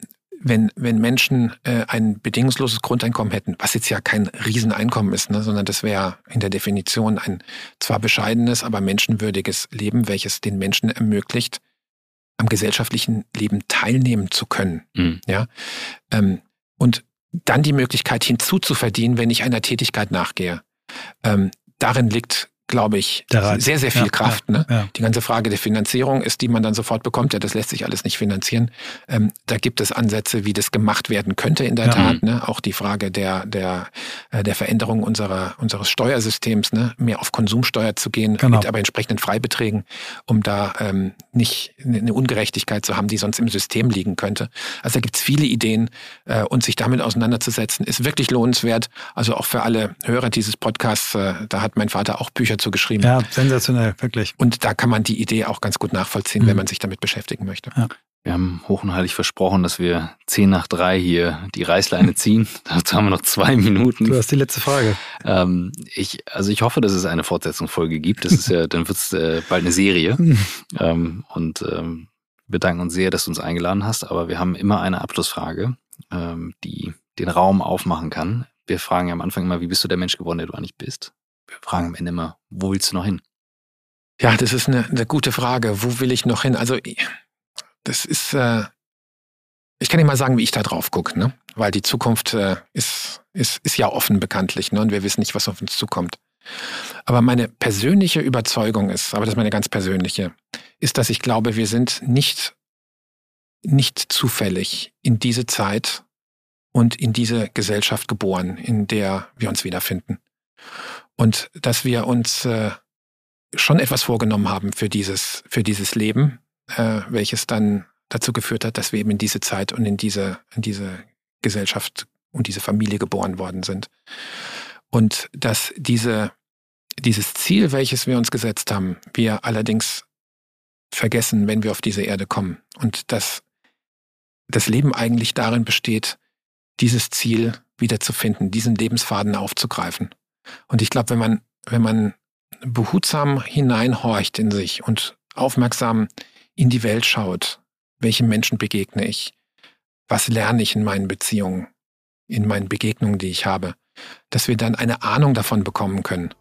wenn, wenn Menschen äh, ein bedingungsloses Grundeinkommen hätten, was jetzt ja kein Rieseneinkommen ist, ne, sondern das wäre in der Definition ein zwar bescheidenes, aber menschenwürdiges Leben, welches den Menschen ermöglicht, am gesellschaftlichen Leben teilnehmen zu können. Mhm. Ja? Ähm, und dann die Möglichkeit hinzuzuverdienen, wenn ich einer Tätigkeit nachgehe. Ähm, darin liegt glaube ich, sehr, sehr viel ja, Kraft. Ja, ne? Ja. Die ganze Frage der Finanzierung ist, die man dann sofort bekommt. Ja, das lässt sich alles nicht finanzieren. Ähm, da gibt es Ansätze, wie das gemacht werden könnte in der Tat. Ne? Auch die Frage der, der, äh, der Veränderung unserer, unseres Steuersystems, ne? mehr auf Konsumsteuer zu gehen, genau. mit aber entsprechenden Freibeträgen, um da ähm, nicht eine Ungerechtigkeit zu haben, die sonst im System liegen könnte. Also da gibt es viele Ideen äh, und sich damit auseinanderzusetzen, ist wirklich lohnenswert. Also auch für alle Hörer dieses Podcasts, äh, da hat mein Vater auch Bücher dazu geschrieben. Ja, sensationell, wirklich. Und da kann man die Idee auch ganz gut nachvollziehen, mhm. wenn man sich damit beschäftigen möchte. Ja. Wir haben hoch und heilig versprochen, dass wir zehn nach drei hier die Reißleine ziehen. Dazu haben wir noch zwei Minuten. Du hast die letzte Frage. Ähm, ich, also ich hoffe, dass es eine Fortsetzungsfolge gibt. Das ist ja, dann wird es äh, bald eine Serie. ähm, und ähm, wir danken uns sehr, dass du uns eingeladen hast. Aber wir haben immer eine Abschlussfrage, ähm, die den Raum aufmachen kann. Wir fragen ja am Anfang immer, wie bist du der Mensch geworden, der du eigentlich bist? wir fragen am Ende immer, wo willst du noch hin? Ja, das ist eine, eine gute Frage. Wo will ich noch hin? Also, das ist, äh, ich kann nicht mal sagen, wie ich da drauf gucke, ne? Weil die Zukunft äh, ist, ist, ist ja offen bekanntlich, ne? Und wir wissen nicht, was auf uns zukommt. Aber meine persönliche Überzeugung ist, aber das ist meine ganz persönliche, ist, dass ich glaube, wir sind nicht, nicht zufällig in diese Zeit und in diese Gesellschaft geboren, in der wir uns wiederfinden. Und dass wir uns äh, schon etwas vorgenommen haben für dieses, für dieses Leben, äh, welches dann dazu geführt hat, dass wir eben in diese Zeit und in diese, in diese Gesellschaft und diese Familie geboren worden sind. Und dass diese, dieses Ziel, welches wir uns gesetzt haben, wir allerdings vergessen, wenn wir auf diese Erde kommen. Und dass das Leben eigentlich darin besteht, dieses Ziel wiederzufinden, diesen Lebensfaden aufzugreifen. Und ich glaube, wenn man, wenn man behutsam hineinhorcht in sich und aufmerksam in die Welt schaut, welchen Menschen begegne ich, was lerne ich in meinen Beziehungen, in meinen Begegnungen, die ich habe, dass wir dann eine Ahnung davon bekommen können.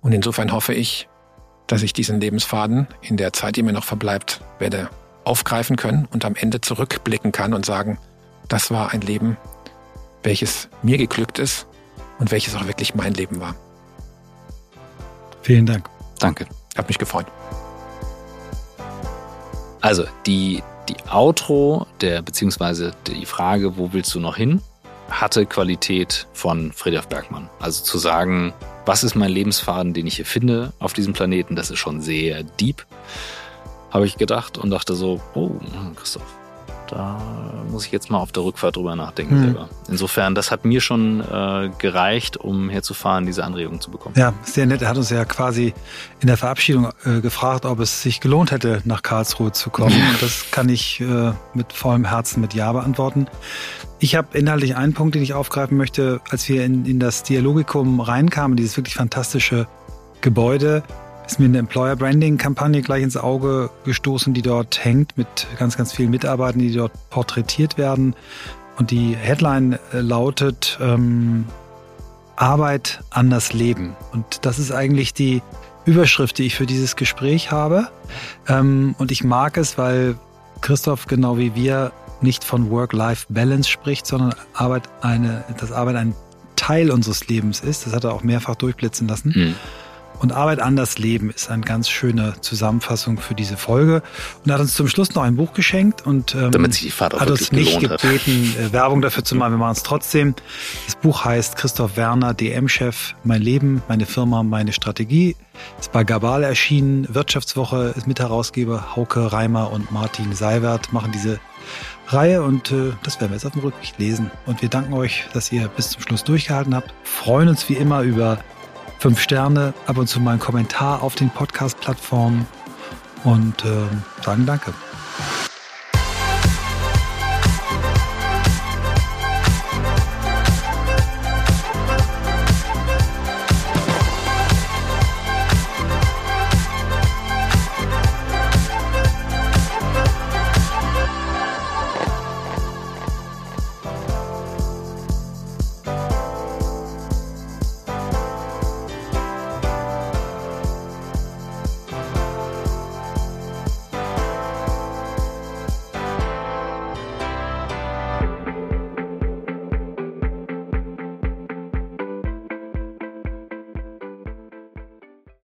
Und insofern hoffe ich, dass ich diesen Lebensfaden in der Zeit, die mir noch verbleibt, werde aufgreifen können und am Ende zurückblicken kann und sagen, das war ein Leben, welches mir geglückt ist und welches auch wirklich mein Leben war. Vielen Dank. Danke. Hat mich gefreut. Also, die, die Outro, der, beziehungsweise die Frage, wo willst du noch hin, hatte Qualität von Friedrich Bergmann. Also zu sagen, was ist mein Lebensfaden, den ich hier finde auf diesem Planeten, das ist schon sehr deep, habe ich gedacht und dachte so, oh, Christoph, da muss ich jetzt mal auf der Rückfahrt drüber nachdenken hm. selber. Insofern, das hat mir schon äh, gereicht, um herzufahren, diese Anregung zu bekommen. Ja, sehr nett. Er hat uns ja quasi in der Verabschiedung äh, gefragt, ob es sich gelohnt hätte, nach Karlsruhe zu kommen. Und das kann ich äh, mit vollem Herzen mit Ja beantworten. Ich habe inhaltlich einen Punkt, den ich aufgreifen möchte. Als wir in, in das Dialogikum reinkamen, dieses wirklich fantastische Gebäude, ist mir eine Employer Branding Kampagne gleich ins Auge gestoßen, die dort hängt mit ganz, ganz vielen Mitarbeitern, die dort porträtiert werden. Und die Headline äh, lautet ähm, Arbeit an das Leben. Und das ist eigentlich die Überschrift, die ich für dieses Gespräch habe. Ähm, und ich mag es, weil Christoph genau wie wir nicht von Work-Life-Balance spricht, sondern Arbeit eine, dass Arbeit ein Teil unseres Lebens ist. Das hat er auch mehrfach durchblitzen lassen. Mhm. Und Arbeit anders leben ist eine ganz schöne Zusammenfassung für diese Folge. Und er hat uns zum Schluss noch ein Buch geschenkt und ähm, Damit sich die Fahrt auch hat uns nicht gebeten, hat. Äh, Werbung dafür zu machen. Wir machen es trotzdem. Das Buch heißt Christoph Werner, DM-Chef, Mein Leben, meine Firma, meine Strategie. Ist bei Gabal erschienen. Wirtschaftswoche ist Mitherausgeber. Hauke Reimer und Martin Seiwert machen diese Reihe und äh, das werden wir jetzt auf dem Rückweg lesen. Und wir danken euch, dass ihr bis zum Schluss durchgehalten habt. Freuen uns wie immer über fünf Sterne, ab und zu mal einen Kommentar auf den Podcast-Plattformen und äh, sagen Danke.